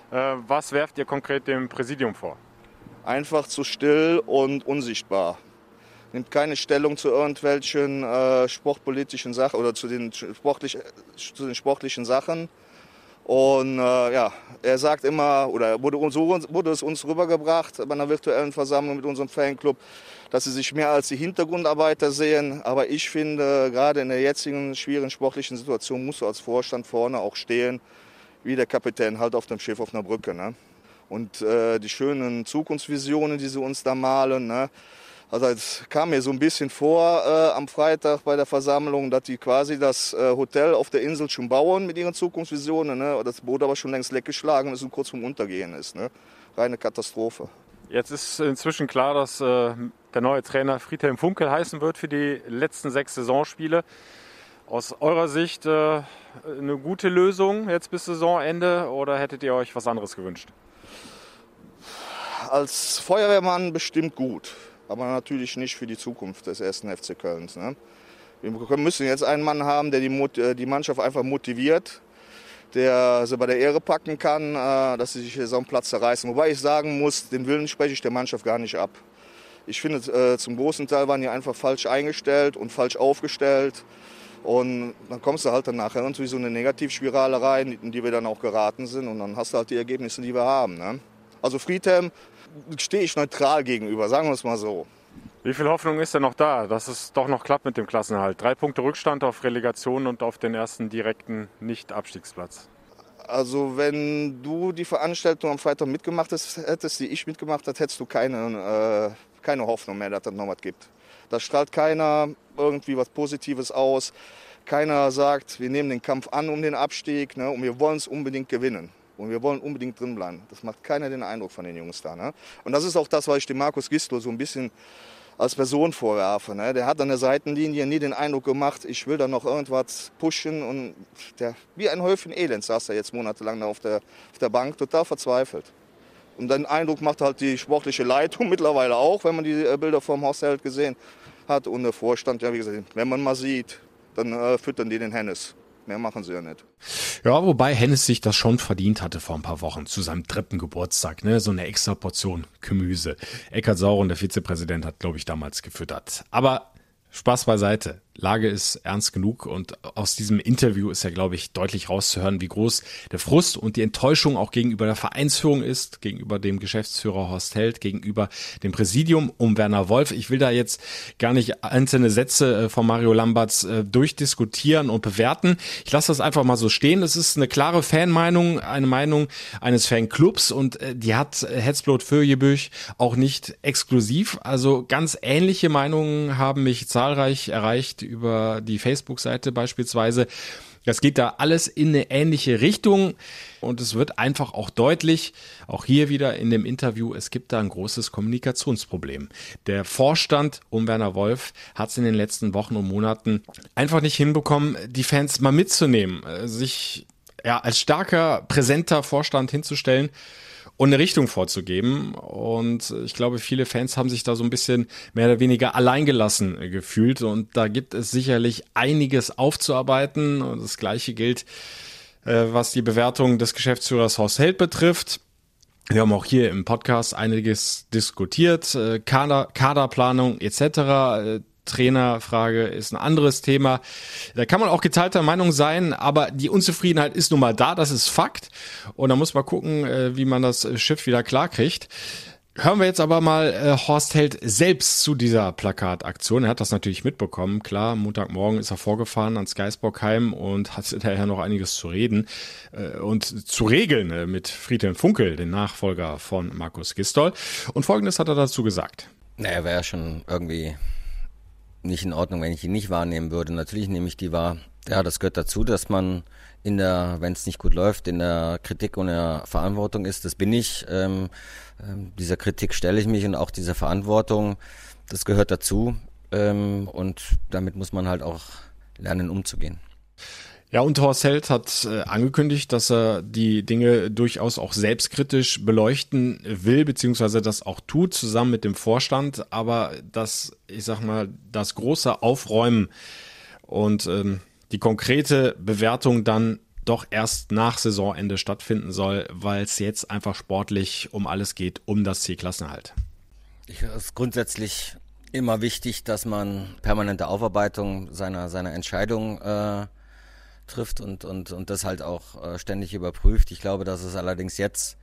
S4: Äh, was werft ihr konkret dem Präsidium vor?
S8: Einfach zu still und unsichtbar. Nimmt keine Stellung zu irgendwelchen äh, sportpolitischen Sachen oder zu den, sportlich, zu den sportlichen Sachen und äh, ja, er sagt immer, oder wurde, so wurde es uns rübergebracht bei einer virtuellen Versammlung mit unserem Fanclub, dass sie sich mehr als die Hintergrundarbeiter sehen. Aber ich finde, gerade in der jetzigen schwierigen sportlichen Situation musst du als Vorstand vorne auch stehen, wie der Kapitän halt auf dem Schiff auf einer Brücke. Ne? Und äh, die schönen Zukunftsvisionen, die sie uns da malen, ne? Also es kam mir so ein bisschen vor äh, am Freitag bei der Versammlung, dass die quasi das äh, Hotel auf der Insel schon bauen mit ihren Zukunftsvisionen. Ne? Das Boot aber schon längst leckgeschlagen ist und kurz vorm Untergehen ist. Ne? Reine Katastrophe.
S4: Jetzt ist inzwischen klar, dass äh, der neue Trainer Friedhelm Funkel heißen wird für die letzten sechs Saisonspiele. Aus eurer Sicht äh, eine gute Lösung jetzt bis Saisonende oder hättet ihr euch was anderes gewünscht?
S8: Als Feuerwehrmann bestimmt gut aber natürlich nicht für die Zukunft des ersten FC Kölns. Ne? Wir müssen jetzt einen Mann haben, der die, äh, die Mannschaft einfach motiviert, der sie bei der Ehre packen kann, äh, dass sie sich so einen Platz zerreißen. Wobei ich sagen muss, den Willen spreche ich der Mannschaft gar nicht ab. Ich finde, äh, zum großen Teil waren die einfach falsch eingestellt und falsch aufgestellt. Und dann kommst du halt dann nachher irgendwie so eine Negativspirale rein, in die wir dann auch geraten sind. Und dann hast du halt die Ergebnisse, die wir haben. Ne? Also Friedhelm stehe ich neutral gegenüber, sagen wir es mal so.
S4: Wie viel Hoffnung ist denn noch da, dass es doch noch klappt mit dem Klassenhalt? Drei Punkte Rückstand auf Relegation und auf den ersten direkten Nicht-Abstiegsplatz.
S8: Also wenn du die Veranstaltung am Freitag mitgemacht hättest, die ich mitgemacht habe, hättest du keine, äh, keine Hoffnung mehr, dass es noch was gibt. Da strahlt keiner irgendwie was Positives aus. Keiner sagt, wir nehmen den Kampf an um den Abstieg ne, und wir wollen es unbedingt gewinnen. Und wir wollen unbedingt drin bleiben. Das macht keiner den Eindruck von den Jungs da. Ne? Und das ist auch das, was ich dem Markus Gisto so ein bisschen als Person vorwerfe. Ne? Der hat an der Seitenlinie nie den Eindruck gemacht, ich will da noch irgendwas pushen. Und der, wie ein Häufchen Elend saß er jetzt monatelang auf der, auf der Bank, total verzweifelt. Und den Eindruck macht halt die sportliche Leitung mittlerweile auch, wenn man die äh, Bilder vom Haushalt gesehen hat. Und der Vorstand, ja wie gesagt, wenn man mal sieht, dann äh, füttern die den Hennes. Mehr machen sie ja nicht.
S2: Ja, wobei Hennes sich das schon verdient hatte vor ein paar Wochen zu seinem dritten Geburtstag, ne? So eine extra Portion Gemüse. Eckhard Sauren, der Vizepräsident, hat, glaube ich, damals gefüttert. Aber Spaß beiseite. Lage ist ernst genug und aus diesem Interview ist ja, glaube ich, deutlich rauszuhören, wie groß der Frust und die Enttäuschung auch gegenüber der Vereinsführung ist, gegenüber dem Geschäftsführer Horst Held, gegenüber dem Präsidium um Werner Wolf. Ich will da jetzt gar nicht einzelne Sätze äh, von Mario Lamberts äh, durchdiskutieren und bewerten. Ich lasse das einfach mal so stehen. Es ist eine klare Fanmeinung, eine Meinung eines Fanclubs und äh, die hat Hetzblot Föjebüch auch nicht exklusiv. Also ganz ähnliche Meinungen haben mich zahlreich erreicht über die Facebook-Seite beispielsweise. Das geht da alles in eine ähnliche Richtung und es wird einfach auch deutlich, auch hier wieder in dem Interview, es gibt da ein großes Kommunikationsproblem. Der Vorstand um Werner Wolf hat es in den letzten Wochen und Monaten einfach nicht hinbekommen, die Fans mal mitzunehmen, äh, sich ja, als starker, präsenter Vorstand hinzustellen und eine Richtung vorzugeben. Und ich glaube, viele Fans haben sich da so ein bisschen mehr oder weniger alleingelassen gefühlt. Und da gibt es sicherlich einiges aufzuarbeiten. Und das Gleiche gilt, äh, was die Bewertung des Geschäftsführers Horst Held betrifft. Wir haben auch hier im Podcast einiges diskutiert, äh, Kader, Kaderplanung etc. Trainerfrage ist ein anderes Thema. Da kann man auch geteilter Meinung sein, aber die Unzufriedenheit ist nun mal da, das ist Fakt. Und da muss man gucken, äh, wie man das Schiff wieder klarkriegt. Hören wir jetzt aber mal äh, Horst Held selbst zu dieser Plakataktion. Er hat das natürlich mitbekommen. Klar, Montagmorgen ist er vorgefahren ans Geisbockheim und hat hinterher noch einiges zu reden äh, und zu regeln äh, mit Friedhelm Funkel, den Nachfolger von Markus Gistol. Und folgendes hat er dazu gesagt.
S7: Naja, wäre schon irgendwie nicht in Ordnung, wenn ich ihn nicht wahrnehmen würde. Natürlich nehme ich die wahr. Ja, das gehört dazu, dass man in der, wenn es nicht gut läuft, in der Kritik und der Verantwortung ist. Das bin ich. Ähm, ähm, dieser Kritik stelle ich mich und auch dieser Verantwortung, das gehört dazu. ähm, und damit muss man halt auch lernen umzugehen.
S2: Ja, und Horst Held hat äh, angekündigt, dass er die Dinge durchaus auch selbstkritisch beleuchten will, beziehungsweise das auch tut, zusammen mit dem Vorstand. Aber das, ich sag mal, das große Aufräumen und ähm, die konkrete Bewertung dann doch erst nach Saisonende stattfinden soll, weil es jetzt einfach sportlich um alles geht, um das Ziel Klassenhalt.
S7: Ich, es ist grundsätzlich immer wichtig, dass man permanente Aufarbeitung seiner, seiner Entscheidung äh, trifft und, und, und das halt auch äh, ständig überprüft. Ich glaube, dass es allerdings jetzt,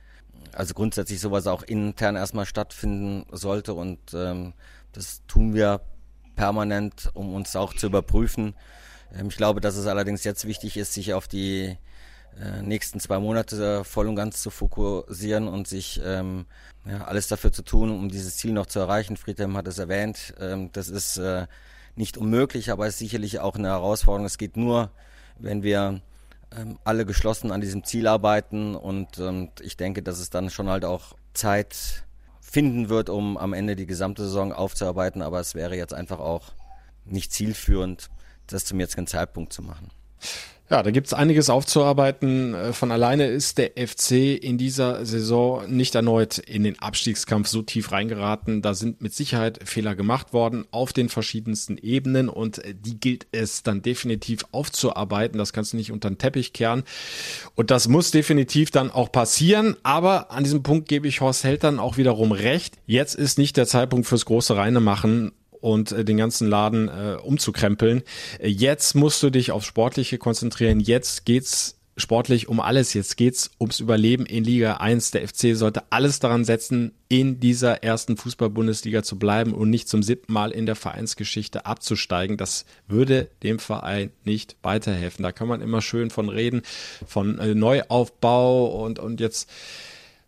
S7: also grundsätzlich sowas auch intern erstmal stattfinden sollte und ähm, das tun wir permanent, um uns auch zu überprüfen. Ähm, ich glaube, dass es allerdings jetzt wichtig ist, sich auf die äh, nächsten zwei Monate voll und ganz zu fokussieren und sich ähm, ja, alles dafür zu tun, um dieses Ziel noch zu erreichen. Friedhelm hat es erwähnt. Ähm, das ist äh, nicht unmöglich, aber es ist sicherlich auch eine Herausforderung. Es geht nur wenn wir ähm, alle geschlossen an diesem Ziel arbeiten und, und ich denke, dass es dann schon halt auch Zeit finden wird, um am Ende die gesamte Saison aufzuarbeiten, aber es wäre jetzt einfach auch nicht zielführend, das zum jetzigen Zeitpunkt zu machen.
S2: Ja, da gibt's einiges aufzuarbeiten. Äh, von alleine ist der FC in dieser Saison nicht erneut in den Abstiegskampf so tief reingeraten. Da sind mit Sicherheit Fehler gemacht worden auf den verschiedensten Ebenen und äh, die gilt es dann definitiv aufzuarbeiten. Das kannst du nicht unter den Teppich kehren. Und das muss definitiv dann auch passieren. Aber an diesem Punkt gebe ich Horst Held dann auch wiederum recht. Jetzt ist nicht der Zeitpunkt fürs große Reine machen und äh, den ganzen Laden äh, umzukrempeln. Äh, jetzt musst du dich aufs Sportliche konzentrieren. Jetzt geht's sportlich um alles. Jetzt geht's ums Überleben in Liga 1. Der FC sollte alles daran setzen, in dieser ersten Fußball-Bundesliga zu bleiben und nicht zum siebten Mal in der Vereinsgeschichte abzusteigen. Das würde dem Verein nicht weiterhelfen. Da kann man immer schön von reden, von äh, Neuaufbau und, und jetzt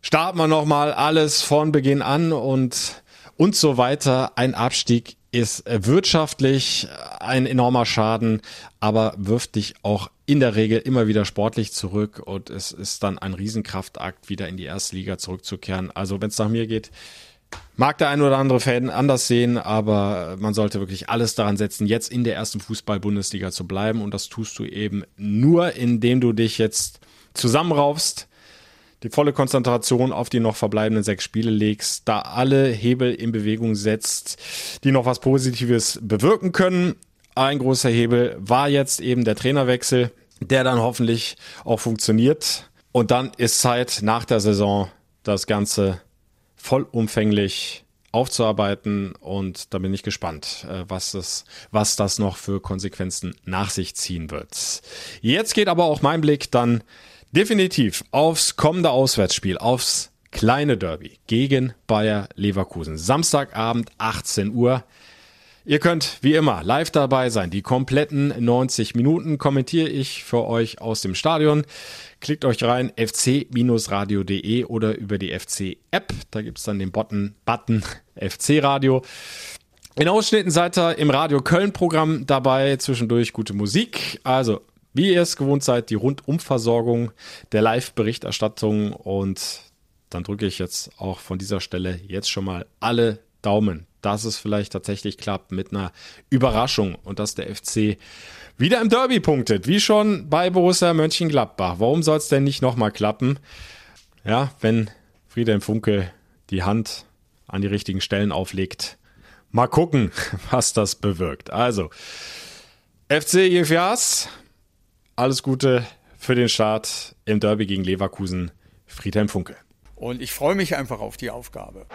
S2: starten wir nochmal alles von Beginn an und und so weiter. Ein Abstieg ist äh, wirtschaftlich äh, ein enormer Schaden, aber wirft dich auch in der Regel immer wieder sportlich zurück und es ist dann ein Riesenkraftakt, wieder in die erste Liga zurückzukehren. Also wenn es nach mir geht, mag der ein oder andere Fan anders sehen, aber man sollte wirklich alles daran setzen, jetzt in der ersten Fußball-Bundesliga zu bleiben und das tust du eben nur, indem du dich jetzt zusammenraufst, die volle Konzentration auf die noch verbleibenden sechs Spiele legst, da alle Hebel in Bewegung setzt, die noch was Positives bewirken können. Ein großer Hebel war jetzt eben der Trainerwechsel, der dann hoffentlich auch funktioniert. Und dann ist Zeit nach der Saison das Ganze vollumfänglich aufzuarbeiten und da bin ich gespannt, äh, was das, was das noch für Konsequenzen nach sich ziehen wird. Jetzt geht aber auch mein Blick dann definitiv aufs kommende Auswärtsspiel, aufs kleine Derby gegen Bayer Leverkusen. Samstagabend 18 Uhr. Ihr könnt wie immer live dabei sein. Die kompletten 90 Minuten kommentiere ich für euch aus dem Stadion. Klickt euch rein fc-radio.de oder über die FC-App. Da gibt es dann den Button, Button FC Radio. In Ausschnitten seid ihr im Radio Köln-Programm dabei. Zwischendurch gute Musik. Also wie ihr es gewohnt seid, die Rundumversorgung der Live-Berichterstattung. Und dann drücke ich jetzt auch von dieser Stelle jetzt schon mal alle Daumen, dass es vielleicht tatsächlich klappt mit einer Überraschung und dass der FC wieder im Derby punktet, wie schon bei Borussia Mönchengladbach. Warum soll es denn nicht nochmal klappen? Ja, wenn Friedhelm Funke die Hand an die richtigen Stellen auflegt. Mal gucken, was das bewirkt. Also, FC IFAs, alles Gute für den Start im Derby gegen Leverkusen. Friedhelm Funke.
S3: Und ich freue mich einfach auf die Aufgabe.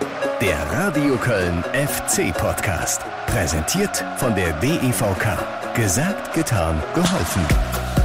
S1: Der Radio Köln FC Podcast. Präsentiert von der DEVK. Gesagt, getan, geholfen.